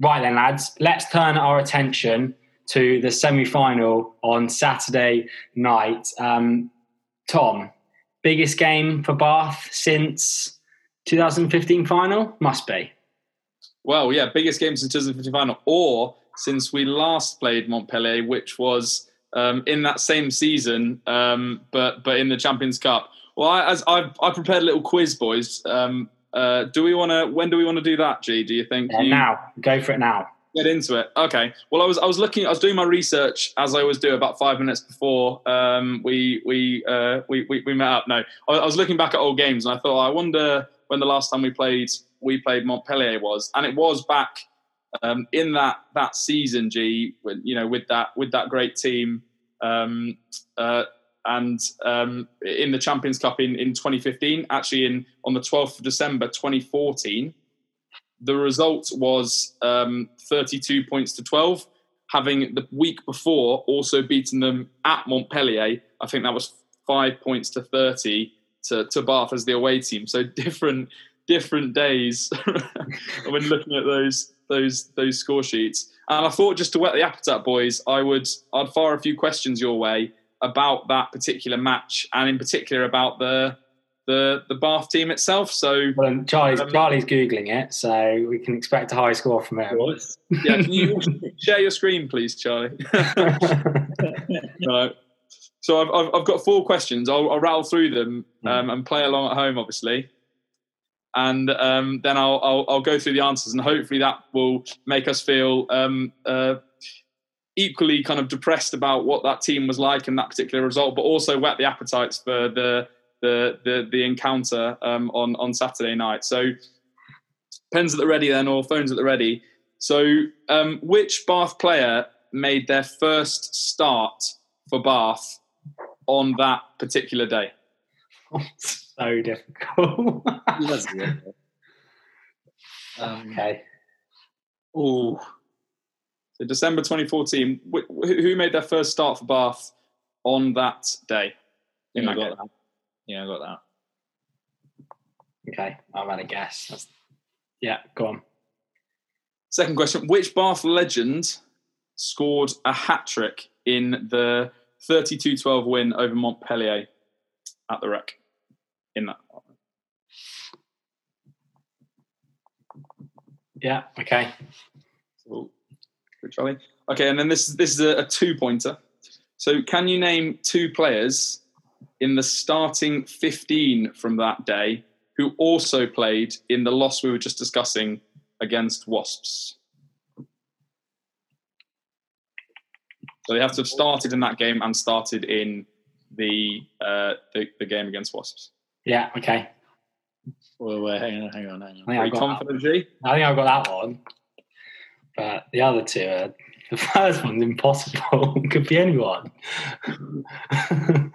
Right then, lads, let's turn our attention to the semi-final on Saturday night. Um, Tom, biggest game for Bath since 2015 final? Must be. Well, yeah, biggest game since 2015 final, or since we last played Montpellier, which was um, in that same season, um, but but in the Champions Cup. Well, I, as I've, I prepared a little quiz, boys, um, Uh, do we want to? When do we want to do that, G? Do you think? Yeah, you now, go for it now. Get into it. Okay. Well, I was I was looking. I was doing my research as I always do about five minutes before um, we we, uh, we we we met up. No, I, I was looking back at old games and I thought I wonder when the last time we played we played Montpellier was, and it was back um, in that that season. G, when, you know, with that with that great team. Um, uh, and um, in the Champions Cup in, in 2015, actually in on the 12th of December 2014, the result was um, 32 points to 12. Having the week before also beaten them at Montpellier, I think that was five points to 30 to, to Bath as the away team. So different different days when looking at those those those score sheets. And I thought just to whet the appetite, boys, I would I'd fire a few questions your way about that particular match, and in particular about the the the Bath team itself. So Well, Charlie's, Um, Charlie's googling it, so we can expect a high score from him. yeah, can you share your screen, please, Charlie? right. So I've, I've, I've got four questions. I'll, I'll rattle through them um, and play along at home, obviously. And um, then I'll, I'll, I'll go through the answers, and hopefully that will make us feel um, uh, equally kind of depressed about what that team was like and that particular result, but also whet the appetites for the the the, the encounter um, on on Saturday night. So pens at the ready then, or phones at the ready. So, um, which Bath player made their first start for Bath on that particular day? so difficult. Um, okay. Oh, So, December 2014. wh- wh- Who made their first start for Bath on that day? In yeah, I got game? that. Yeah, I got that. Okay. I've had a guess. That's, yeah, go on. Second question: Which Bath legend scored a hat trick in the 32-12 win over Montpellier at the Rec? In that. Yeah, okay. Good, Charlie. Okay, and then this this is a, a two pointer. So, can you name two players in the starting fifteen from that day who also played in the loss we were just discussing against Wasps? So they have to have started in that game and started in the uh, the, the game against Wasps. Yeah, okay. Wait, wait, hang on, hang on, hang I on. think Are I've you got, confident, G? I think I've got that one. But the other two are, the first one's impossible. Could be anyone.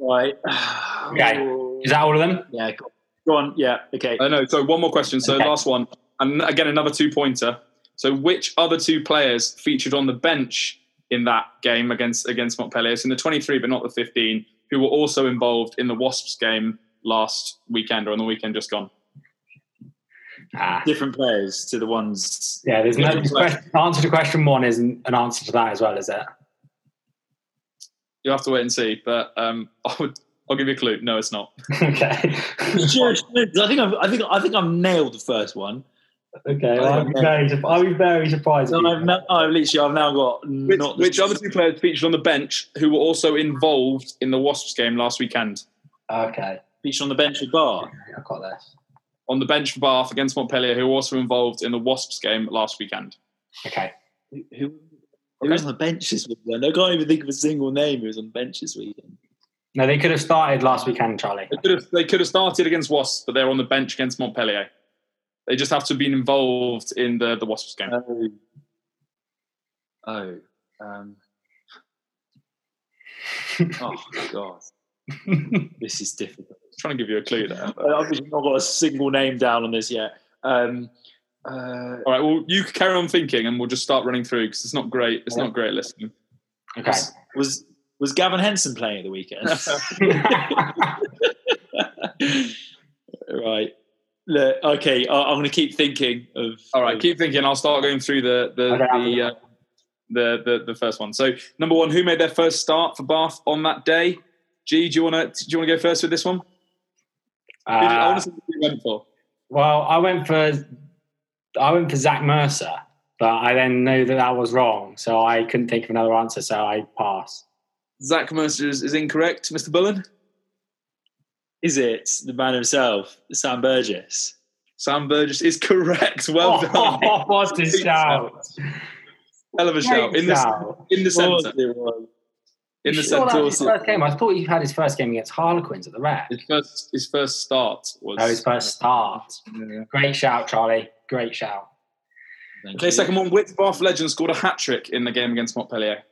Right. Okay. Is that all of them? Yeah, go, go on. Yeah, okay. I know. So one more question. So Okay. last one, and again another two pointer. So which other two players featured on the bench in that game against against Montpellier? So in the 23, but not the 15, who were also involved in the Wasps game last weekend or on the weekend just gone. Ah. Different players to the ones. Yeah, there's no question, answer to question one is an an answer to that as well, is it? You'll have to wait and see. But um, I would, I'll give you a clue. No, it's not. okay. Sure, I think I've, I think I think I've nailed the first one. Okay, well, I'll be very, I'll be very surprised. So if you- I've, now, I've oh, literally I've now got Which, not which other two players featured on the bench who were also involved in the Wasps game last weekend? Okay, featured on the bench with Bar. I've got this. On the bench for Bath against Montpellier, who were also involved in the Wasps game last weekend. Okay. Who, who who was on the bench this weekend? I can't even think of a single name who was on the bench this weekend. No, they could have started last weekend, Charlie. They could have they could have started against Wasps, but they're on the bench against Montpellier. They just have to have been involved in the, the Wasps game. Oh, oh, um, oh God, this is difficult. trying to give you a clue there. I've not got a single name down on this yet. Um, uh, All right, well, you can carry on thinking, and we'll just start running through because it's not great. It's not great listening. Okay. was was Gavin Henson playing at the weekend? right. Look, okay, I, I'm going to keep thinking of. All right, of- keep thinking. I'll start going through the the Okay, the, uh, the, the the first one. So number one, who made their first start for Bath on that day? G, do you want to do you want to go first with this one? Who did- I Uh, want to see who you went for. well, I went for I went for Zach Mercer, but I then knew that that was wrong, so I couldn't think of another answer, so I passed. Zach Mercer is, is incorrect, Mr. Bullen. Is it the man himself, Sam Burgess? Sam Burgess is correct. Well oh, done. Oh, what a shout! Hell of a shout. In the, in the centre. it was. In the Sure, centre. was his first game. I thought he had his first game against Harlequins at the Rec. His first, his first start was. Oh, his first start. Yeah. Great shout, Charlie. Great shout. Thank Okay, you. second one. Which Bath legend scored a hat trick in the game against Montpellier?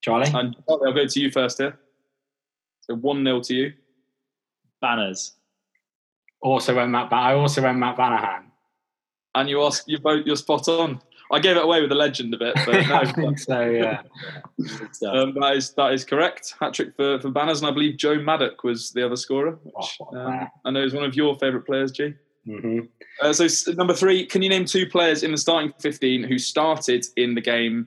Charlie? And Charlie, I'll go to you first here. So 1 0 to you. Banners. Also went Matt. Ba- I also went Matt Banahan. And you ask, you both, you're spot on. I gave it away with the legend a bit, but I no, think so. Yeah. Um, that is that is correct. Hat trick for, for Banners, and I believe Joe Maddock was the other scorer, which Oh, um. I know is one of your favourite players, G. hmm Uh, so number three, can you name two players in the starting 15 who started in the game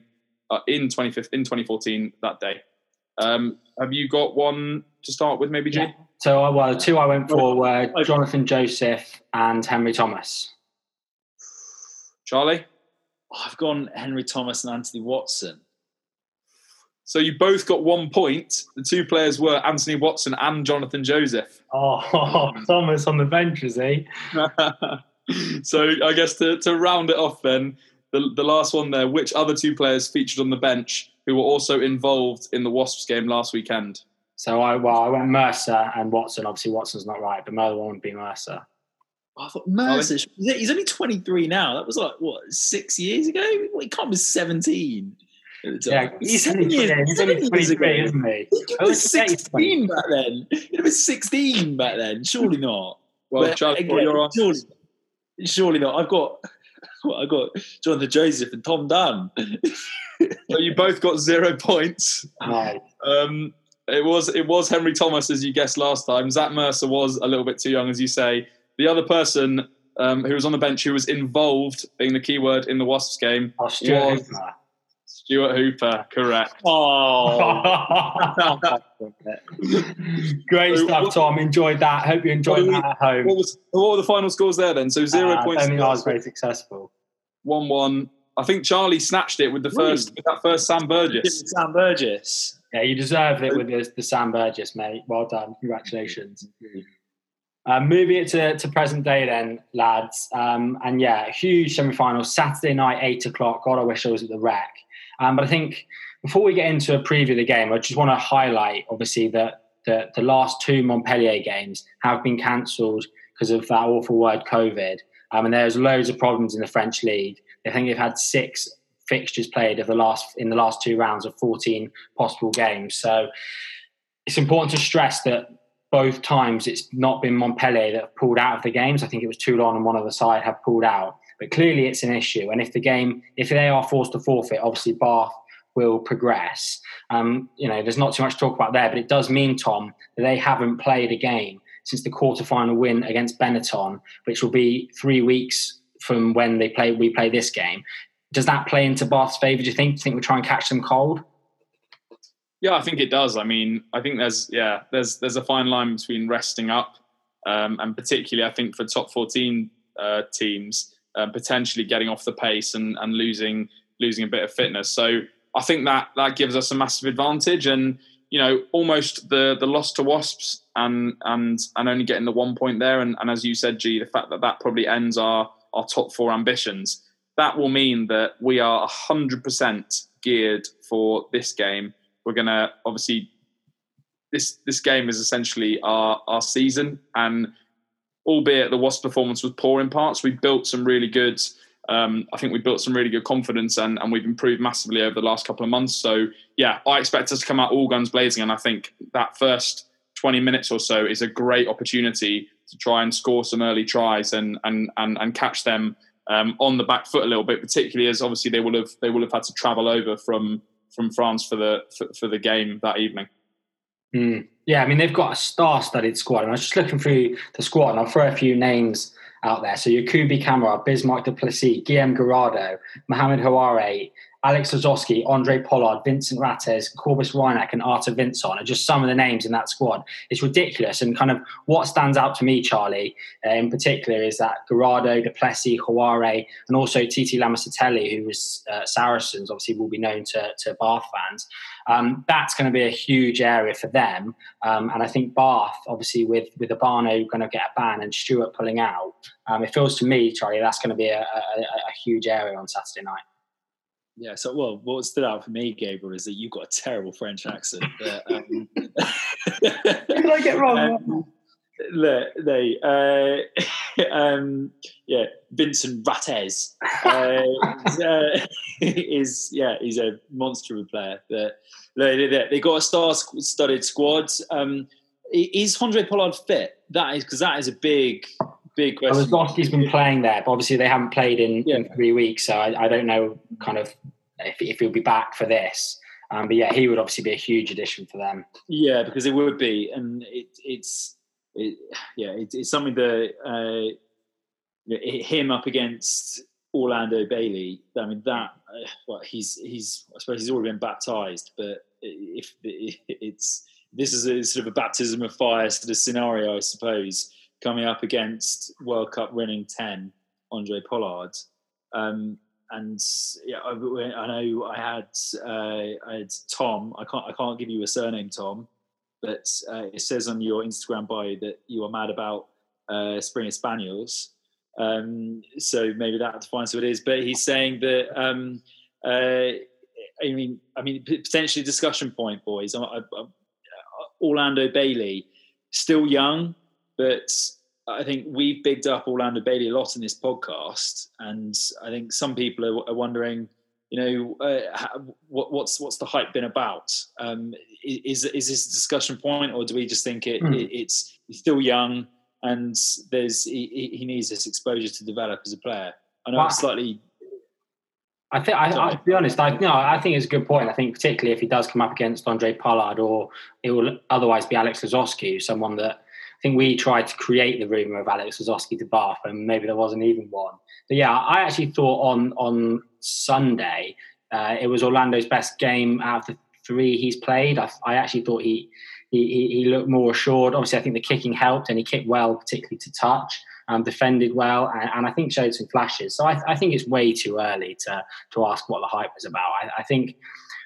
uh, in 2015 in 2014 that day? Um, have you got one to start with, maybe, G? Yeah. So, uh, well, the two I went for were Jonathan Joseph and Henry Thomas. Charlie? I've gone Henry Thomas and Anthony Watson. So you both got one point. The two players were Anthony Watson and Jonathan Joseph. Oh, Thomas on the bench, is he? so I guess to, to round it off then, the, the last one there, which other two players featured on the bench who were also involved in the Wasps game last weekend? So I well, I went Mercer and Watson. Obviously, Watson's not right, but my other one would be Mercer. I thought Mercer. He's only 23 now. That was like what six years ago. Well, he can't be 17. at Yeah, he's seven only, years, yeah, he's seven only years 23, ago. isn't he? He was was 16 back then. He was 16 back then. Surely not. Well, But Charlie, what are again, your answers? surely, surely not. I've got, well, I've got Jonathan Joseph and Tom Dunn. So you both got zero points. Right. Um, it was it was Henry Thomas as you guessed last time. Zach Mercer was a little bit too young, as you say. The other person um, who was on the bench who was involved, being the key word in the Wasps game, Oh, Stuart Was- Hooper. Stuart Hooper. Correct. Oh, Great So stuff, what- Tom. Enjoyed that. Hope you enjoyed What do that at home. What was what were the final scores there then? So zero Uh, points. don't think I was very successful. One one. I think Charlie snatched it with the first Really? with that first Sam Burgess. Sam Burgess. Yeah, you deserved it with the, the Sam Burgess, mate. Well done. Congratulations. Uh, moving it to, to present day then, lads. Um, and yeah, huge semi final, Saturday night, 8 o'clock. God, I wish I was at the rec. Um, but I think before we get into a preview of the game, I just want to highlight, obviously, that the, the last two Montpellier games have been cancelled because of that awful word COVID. Um, and there's loads of problems in the French league. I think they've had six fixtures played of the last in the last two rounds of 14 possible games. So it's important to stress that both times it's not been Montpellier that have pulled out of the games. I think it was Toulon and one other side have pulled out. But clearly it's an issue. And if the game, if they are forced to forfeit, obviously Bath will progress. Um, you know, there's not too much to talk about there, but it does mean, Tom, that they haven't played a game since the quarterfinal win against Benetton, which will be three weeks from when they play we play this game. Does that play into Bath's favour? Do you think? Do you think we try and catch them cold? Yeah, I think it does. I mean, I think there's yeah, there's there's a fine line between resting up um, and particularly I think for top 14 uh, teams uh, potentially getting off the pace and, and losing losing a bit of fitness. So I think that that gives us a massive advantage and you know almost the the loss to Wasps and and and only getting the one point there and, and as you said, G, the fact that that probably ends our our top four ambitions. That will mean that we are 100% geared for this game. We're going to obviously this this game is essentially our our season and albeit the wasp performance was poor in parts we built some really good um, i think we built some really good confidence and, and we've improved massively over the last couple of months. So yeah i expect us to come out all guns blazing and i think that first 20 minutes or so is a great opportunity to try and score some early tries and and and, and catch them um, on the back foot a little bit particularly as obviously they will have they will have had to travel over from from France for the for, for the game that evening. Mm. Yeah, I mean they've got a star-studded squad, and I was just looking through the squad, and I'll throw a few names out there. So Yacouba Camara, Bismarck du Plessis, Guillaume Guirado, Mohamed Houare, Alex Lozowski, Andre Pollard, Vincent Rattez, Cobus Reinach, and Artur Vinzon are just some of the names in that squad. It's ridiculous. And kind of what stands out to me, Charlie, uh, in particular, is that Guirado, du Plessis, Houaré, and also Titi Lamositele, who was uh, Saracens, obviously will be known to, to Bath fans. Um, that's going to be a huge area for them. Um, and I think Bath, obviously, with with Obano going to get a ban and Stuart pulling out, um, it feels to me, Charlie, that's going to be a, a, a huge area on Saturday night. Yeah, so well, what stood out for me, Gabriel, is that you've got a terrible French accent. But, um, Did I get wrong? Um, look, they, uh, um, yeah, Vincent Rattez uh, is, uh, is, yeah, he's a monster of a player. But they, they, they got a star-studded squad. Um, is Andre Pollard fit? That is because that is a big, big question. Lozowski's been playing there, but obviously they haven't played in, yeah. in three weeks, so I, I, don't know kind of if, if he'll be back for this. Um, but yeah, he would obviously be a huge addition for them. Yeah, because it would be, and it, it's it, yeah, it, it's something that uh, him up against Orlando Bailey. I mean that uh, well, he's he's I suppose he's already been baptized, but if it's this is a sort of a baptism of fire sort of scenario, I suppose coming up against World Cup winning 10, Andre Pollard. Um, and yeah, I, I, know I had uh, I had Tom. I can't I can't give you a surname, Tom, but uh, it says on your Instagram bio that you are mad about uh, Springer Spaniels. Um, so maybe that defines who it is. But he's saying that um, uh, I mean I mean potentially discussion point, boys. I, I, Orlando Bailey, still young, but I think we've bigged up Orlando Bailey a lot in this podcast, and I think some people are, are wondering, you know, uh, what, what's what's the hype been about? Um, is is this a discussion point, or do we just think it, mm. it it's still young and there's he, he, needs this exposure to develop as a player? I know it's slightly. I think, I, I, to be honest, I no, I think it's a good point. I think particularly if he does come up against Andre Pollard, or it will otherwise be Alex Lozowski, someone that think we tried to create the rumor of Alex Lozowski to Bath, and maybe there wasn't even one. But yeah, I actually thought on on Sunday uh, it was Orlando's best game out of the three he's played. I, I actually thought he, he he looked more assured. Obviously, I think the kicking helped, and he kicked well, particularly to touch. Um, defended well, and, and, I think showed some flashes. So I, I, think it's way too early to to ask what the hype is about. I, I think.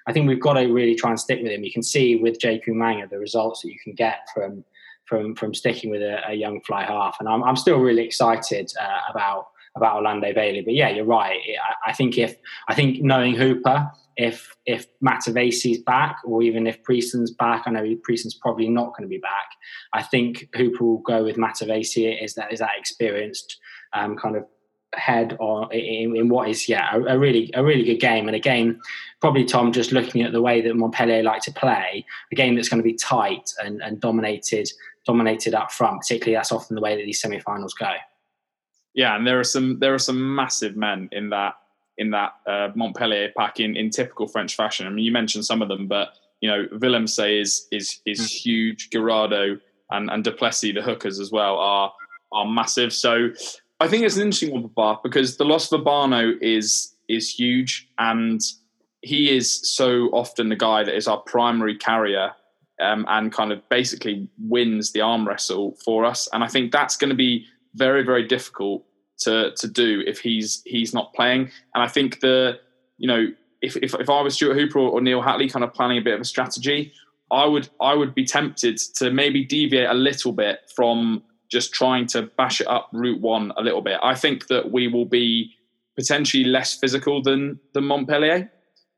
I think we've got to really try and stick with him. You can see with Jake Umaga the results that you can get from from from sticking with a, a young fly half, and I'm I'm still really excited uh, about about Orlando Bailey. But yeah, you're right. I, I, think if I think knowing Hooper, if if Matavesi's back, or even if Priestland's back, I know Priestland's probably not going to be back. I think Hooper will go with Matavesi. Is that is that experienced um, kind of head or in, in, what is yeah a, a, really a really good game and again probably Tom just looking at the way that Montpellier like to play a game that's going to be tight and, and dominated dominated up front. Particularly, that's often the way that these semi-finals go. Yeah, and there are some there are some massive men in that in that uh, Montpellier pack in, in typical French fashion. I mean, you mentioned some of them, but you know, Willemse is is is mm. huge. Guirado and and du Plessis, the hookers as well, are are massive. So I think it's an interesting one for Bath because the loss of Obano is is huge, and he is so often the guy that is our primary carrier um, and kind of basically wins the arm wrestle for us. And I think that's going to be very, very difficult to to do if he's he's not playing. And I think the you know if if, if I was Stuart Hooper or, or Neil Hatley, kind of planning a bit of a strategy, I would I would be tempted to maybe deviate a little bit from just trying to bash it up route one a little bit. I think that we will be potentially less physical than than Montpellier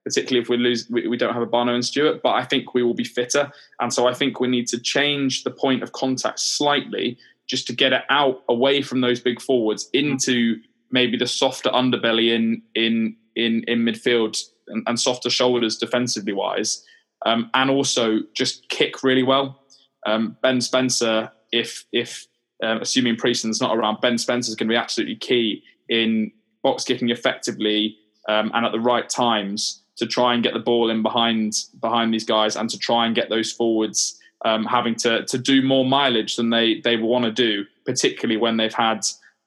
particularly if we lose, we, we don't have Obano and Stuart. But I think we will be fitter, and so I think we need to change the point of contact slightly just to get it out away from those big forwards into maybe the softer underbelly in in in in midfield and, and softer shoulders defensively wise, um, and also just kick really well. Um, ben Spencer, if if um, assuming Priestland's not around, Ben Spencer is going to be absolutely key in box kicking effectively um, and at the right times to try and get the ball in behind behind these guys and to try and get those forwards um, having to to do more mileage than they they want to do, particularly when they've had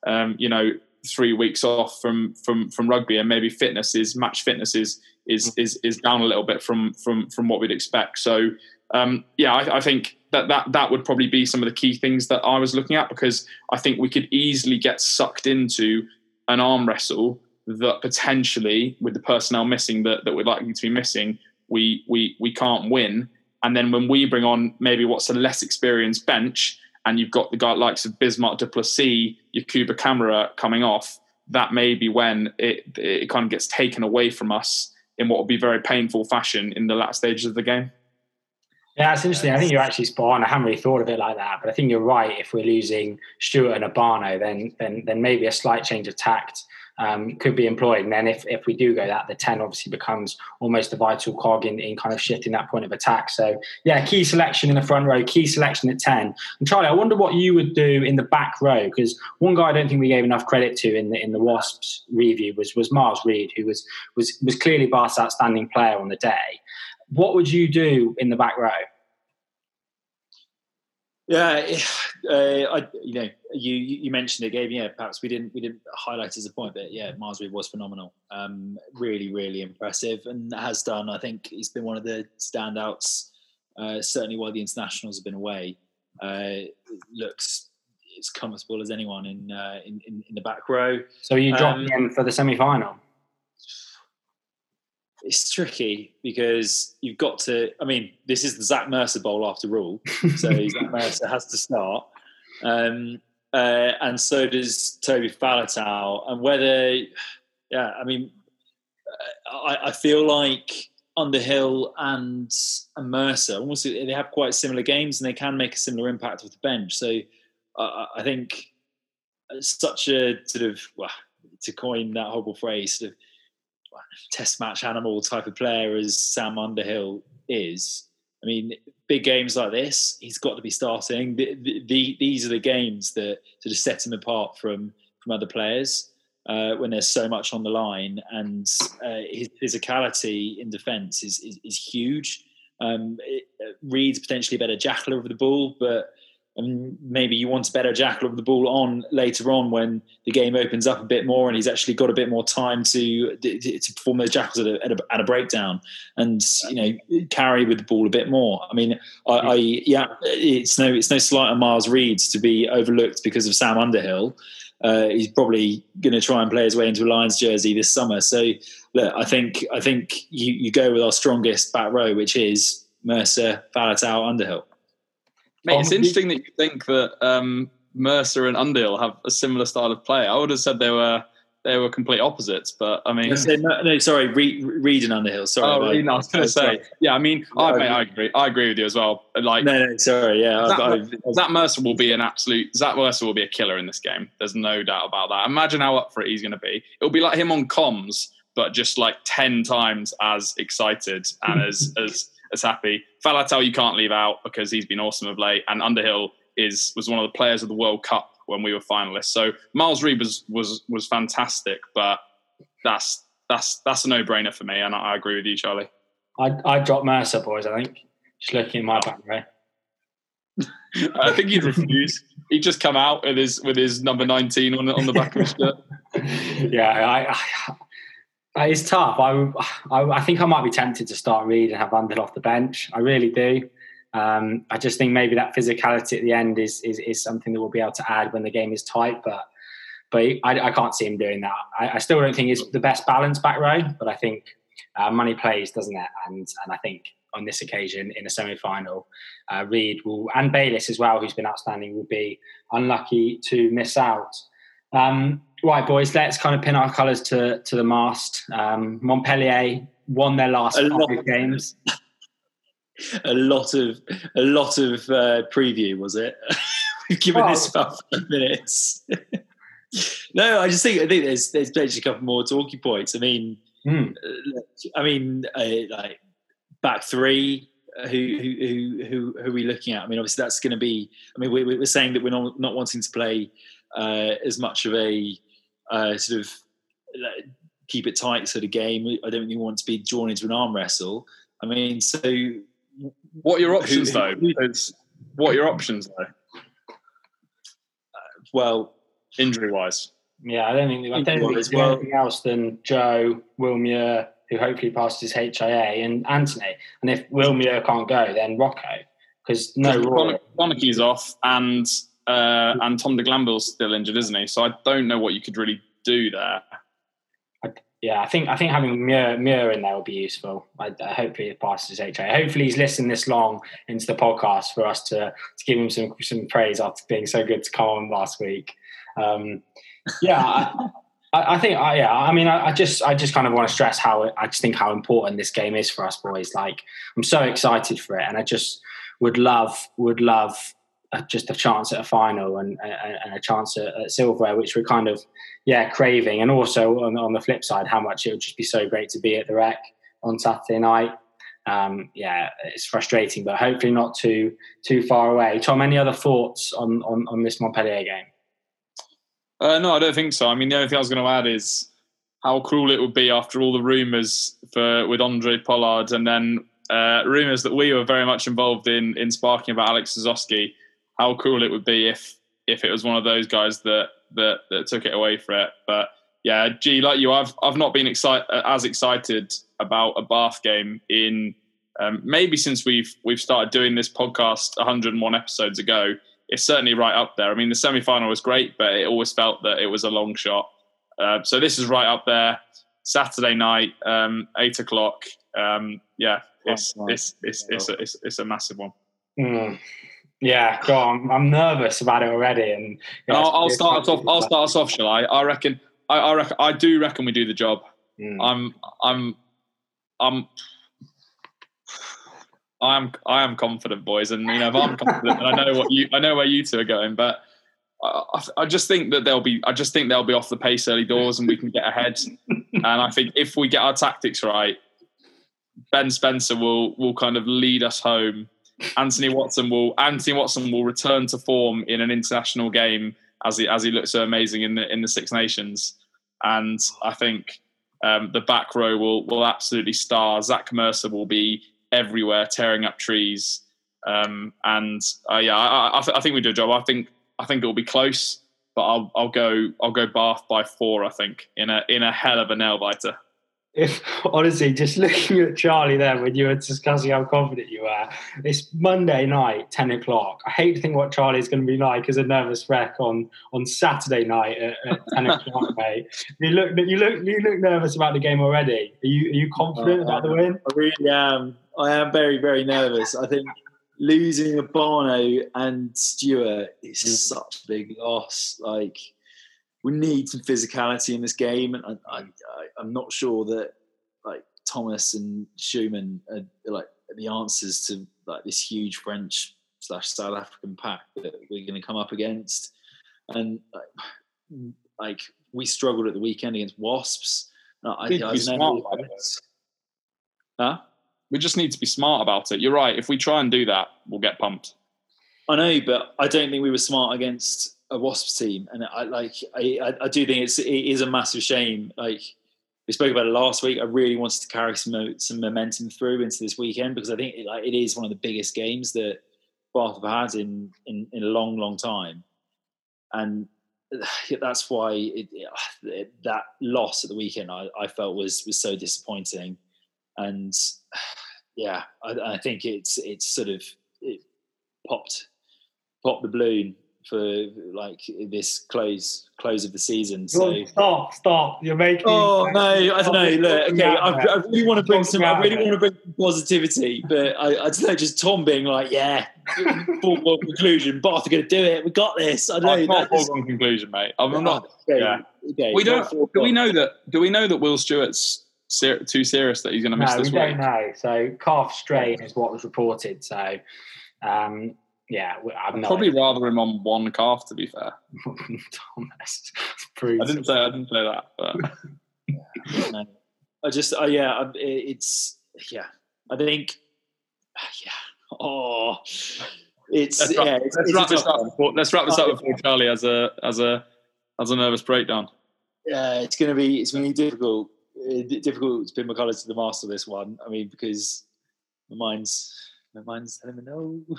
um, you know three weeks off from from from rugby and maybe fitness is match fitness is is is is down a little bit from from from what we'd expect. So um, yeah, I, I, think that that that would probably be some of the key things that I was looking at because I think we could easily get sucked into an arm wrestle that potentially, with the personnel missing that that we're likely to be missing, we we we can't win. And then when we bring on maybe what's a less experienced bench, and you've got the guy likes of Bismarck du Plessis, Yacouba Camara coming off, that may be when it it kind of gets taken away from us in what will be very painful fashion in the last stages of the game. Yeah, it's interesting. I think you're actually spot on. I haven't really thought of it like that, but I think you're right. If we're losing Stuart and Obano, then then then maybe a slight change of tact um, could be employed. And then if, if we do go that, the 10 obviously becomes almost a vital cog in, in kind of shifting that point of attack. So, yeah, key selection in the front row, key selection at 10. And Charlie, I wonder what you would do in the back row, because one guy I don't think we gave enough credit to in the, in the Wasps review was, was Miles Reid, who was, was, was clearly Bath's outstanding player on the day. What would you do in the back row? Yeah, uh, I, you know, you you mentioned it, Gabe. Yeah, perhaps we didn't we didn't highlight as a point, but yeah, Miles was phenomenal. Um, really, really impressive, and has done. I think he's been one of the standouts. Uh, certainly, while the internationals have been away, uh, looks as comfortable as anyone in, uh, in, in the back row. So you dropping um, him for the semi final? It's tricky because you've got to. I mean, this is the Zach Mercer Bowl after all, so Zach Mercer has to start, um, uh, and so does Toby Faletau. And whether, yeah, I mean, uh, I, I feel like Underhill and, and Mercer almost they have quite similar games and they can make a similar impact with the bench. So uh, I think such a sort of well, to coin that horrible phrase, sort of test match animal type of player as Sam Underhill is, I mean, big games like this, he's got to be starting. The, the, the, these are the games that sort of set him apart from from other players uh, when there's so much on the line, and uh, his physicality in defence is, is, is huge. Um, uh, Reid's potentially a better jackler of the ball, but and maybe you want a better jackal of the ball on later on when the game opens up a bit more and he's actually got a bit more time to to perform those jackals at a, at a, at a breakdown and you know carry with the ball a bit more. I mean, I, I yeah, it's no it's no slight on Miles Reid's to be overlooked because of Sam Underhill. Uh, he's probably going to try and play his way into a Lions jersey this summer. So look, I think I think you, you go with our strongest back row, which is Mercer, Faletau, Underhill. Mate, it's interesting that you think that um, Mercer and Underhill have a similar style of play. I would have said they were they were complete opposites, but I mean, no, no, sorry, Reid, Reid and Underhill. Sorry, oh, Reid, no, I was going to say, yeah. I mean, I, mate, I agree. I agree with you as well. Like, no, no, sorry, yeah. Zach, Zach Mercer will be an absolute. Zach Mercer will be a killer in this game. There's no doubt about that. Imagine how up for it he's going to be. It'll be like him on comms, but just like ten times as excited and as as as happy. Faletau you can't leave out because he's been awesome of late, and Underhill is was one of the players of the World Cup when we were finalists. So Miles Reid was was was fantastic, but that's that's that's a no brainer for me, and I, I, agree with you, Charlie. I I drop Mercer, boys. I think just looking in my back row. I think he'd refuse. He'd just come out with his with his number nineteen on on the back of his shirt. yeah, I, I it's tough. I, I, I think I might be tempted to start Reid and have Underhill off the bench. I really do. Um, I just think maybe that physicality at the end is, is, is something that we'll be able to add when the game is tight. But but I, I can't see him doing that. I, I, still don't think he's the best balance back row, but I think uh, money plays, doesn't it? And and I think on this occasion in a semi final, uh, Reid will and Bayliss as well, who's been outstanding, will be unlucky to miss out. Um, right, boys, let's kind of pin our colours to, to the mast. Um, Montpellier won their last five games. a lot of a lot of uh, preview was it? We've given oh. this about five minutes. no, I just think I think there's there's potentially a couple more talking points. I mean, mm. I mean, uh, like back three. Uh, who, who who who who are we looking at? I mean, obviously that's going to be. I mean, we, we're saying that we're not not wanting to play uh, as much of a uh, sort of keep it tight sort of game. I don't really want to be drawn into an arm wrestle. I mean, so what are your options who, though? Who, what are your options though? Uh, well, injury wise. Yeah, I don't think I don't think there's well, anything else than Joe Will Muir, who hopefully passes his HIA, and Anthony. And if Will Muir can't go, then Rocco, because no Roy. Donachie's off, and uh, and Tom de Glanville's still injured, isn't he? So I don't know what you could really do there. Yeah, I think I think having Muir, Muir in there will be useful. I, I hopefully it passes HIA. Hopefully he's listened this long into the podcast for us to to give him some some praise after being so good to come on last week. Um, yeah, I, I, think I, yeah. I mean, I, just I just kind of want to stress how I just think how important this game is for us boys. Like I'm so excited for it, and I just would love would love a, just a chance at a final and, and, and a chance at, at, silverware, which we're kind of yeah craving. And also on, on the flip side, how much it would just be so great to be at the rec on Saturday night. Um, yeah, it's frustrating, but hopefully not too too far away. Tom, any other thoughts on on, on this Montpellier game? Uh, no, I don't think so. I mean, the only thing I was going to add is how cruel it would be after all the rumours for with Andre Pollard, and then uh, rumours that we were very much involved in in sparking about Alex Lozowski. How cruel it would be if if it was one of those guys that that, that took it away for it. But yeah, gee, like you, I've I've not been excited as excited about a Bath game in um, maybe since we've we've started doing this podcast 101 episodes ago it's certainly right up there. I mean, the semi final was great, but it always felt that it was a long shot. Uh, so this is right up there. Saturday night, um, eight o'clock. Um, yeah, it's it's it's it's a, it's, it's a massive one. Mm. Yeah, go on. I'm nervous about it already, and you know, I'll, I'll start us off. I'll start us off. Shall I? I reckon. I, I reckon. I do reckon we do the job. Mm. I'm. I'm. I'm. I am I am confident, boys, and you know if I'm confident, I know what you I know where you two are going, but I, I, just think that they'll be I just think they'll be off the pace early doors, and we can get ahead. and I think if we get our tactics right, Ben Spencer will will kind of lead us home. Anthony Watson will Anthony Watson will return to form in an international game as he as he looks so amazing in the in the Six Nations, and I think um, the back row will will absolutely star. Zach Mercer will be everywhere, tearing up trees. Um, and uh, yeah, I, I, th- I, think we do a job. I think I think it'll be close, but I'll I'll go I'll go Bath by four. I think in a in a hell of a nail biter if honestly, just looking at Charlie there when you were discussing how confident you were, it's Monday night, ten o'clock. I hate to think what Charlie's going to be like as a nervous wreck on on Saturday night at, at ten o'clock, mate. You look, you look, you look nervous about the game already. Are you are you confident uh, about the win? I really am. I am very very nervous. I think losing Obano and Stuart is mm. such a big loss. Like we need some physicality in this game, and I, I, mm. I'm not sure that like Thomas and Schoeman are like the answers to like this huge French slash South African pack that we're going to come up against, and like, we struggled at the weekend against Wasps. Uh, I, I. Huh? We just need to be smart about it. You're right. If we try and do that, we'll get pumped. I know, but I don't think we were smart against a Wasps team, and I like I, I do think it's it is a massive shame. Like we spoke about it last week, I really wanted to carry some some momentum through into this weekend because I think it, like it is one of the biggest games that Bath have had in in, in a long, long time, and that's why it, it, that loss at the weekend I, I felt was was so disappointing, and yeah, I, I think it's it's sort of it popped popped the balloon for like this close close of the season. So stop, stop! You're making. Oh no, I don't know. Look, okay, I, I, really want to bring some. I really want to bring some positivity, but I, I don't know. Just Tom being like, "Yeah, football conclusion. Bath are going to do it. We got this." I don't know. Not foregone conclusion, mate. I'm not. Okay, yeah. Okay, we don't. Do we know that? Do we know that Will Stuart's ser- too serious that he's going to miss no, this we week? don't know. So calf strain is what was reported. So. Um, yeah, I'm probably rather him on one calf. To be fair, Thomas. I didn't say I didn't say that, but no. I just, uh, yeah, it's yeah. I think, yeah. Oh, it's let's wrap, yeah. It's, let's, it's wrap this up before, let's wrap this up before Charlie has a as a as a nervous breakdown. Yeah, it's going to be it's going to be difficult. Uh, difficult to pin my colours to the master this one. I mean, because my mind's My mind's telling me no.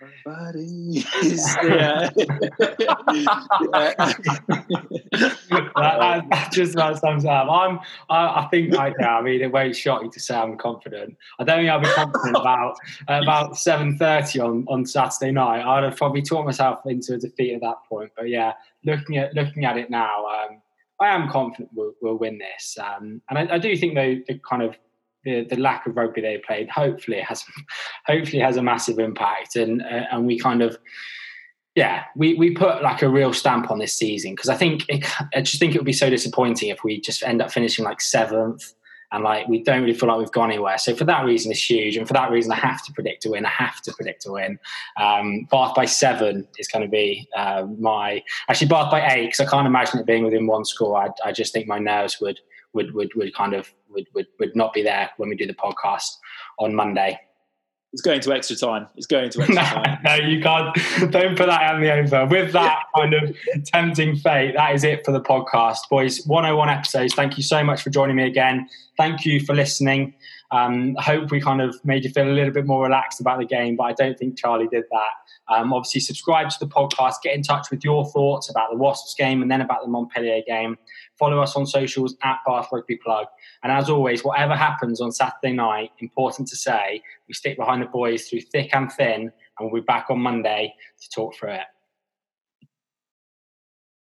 My body is yeah. that, that, that just about sums up. I'm. I, I think I. Yeah, I mean, it won't shock you to say I'm confident. I don't think I'll be confident about about seven thirty on on Saturday night. I'd have probably talked myself into a defeat at that point. But yeah, looking at looking at it now, um, I am confident we'll, we'll win this. Um, and I, I, do think though the kind of the, the lack of rugby they played hopefully has hopefully has a massive impact and uh, and we kind of yeah we we put like a real stamp on this season because I think it, I just think it would be so disappointing if we just end up finishing like seventh and like we don't really feel like we've gone anywhere. So for that reason, it's huge, and for that reason, I have to predict a win. I have to predict a win. Um, Bath by seven is going to be uh, my actually Bath by eight because I can't imagine it being within one score. I, I just think my nerves would would would would kind of would, would would not be there when we do the podcast on Monday. It's going to extra time. It's going to extra time. no, you can't. Don't put that on the over. With that kind of tempting fate, that is it for the podcast, boys. 101 episodes. Thank you so much for joining me again. Thank you for listening. Um, I hope we kind of made you feel a little bit more relaxed about the game, but I don't think Charlie did that. Um, obviously, subscribe to the podcast, get in touch with your thoughts about the Wasps game and then about the Montpellier game. Follow us on socials at Bath Rugby Plug. And as always, whatever happens on Saturday night, important to say, we stick behind the boys through thick and thin, and we'll be back on Monday to talk through it.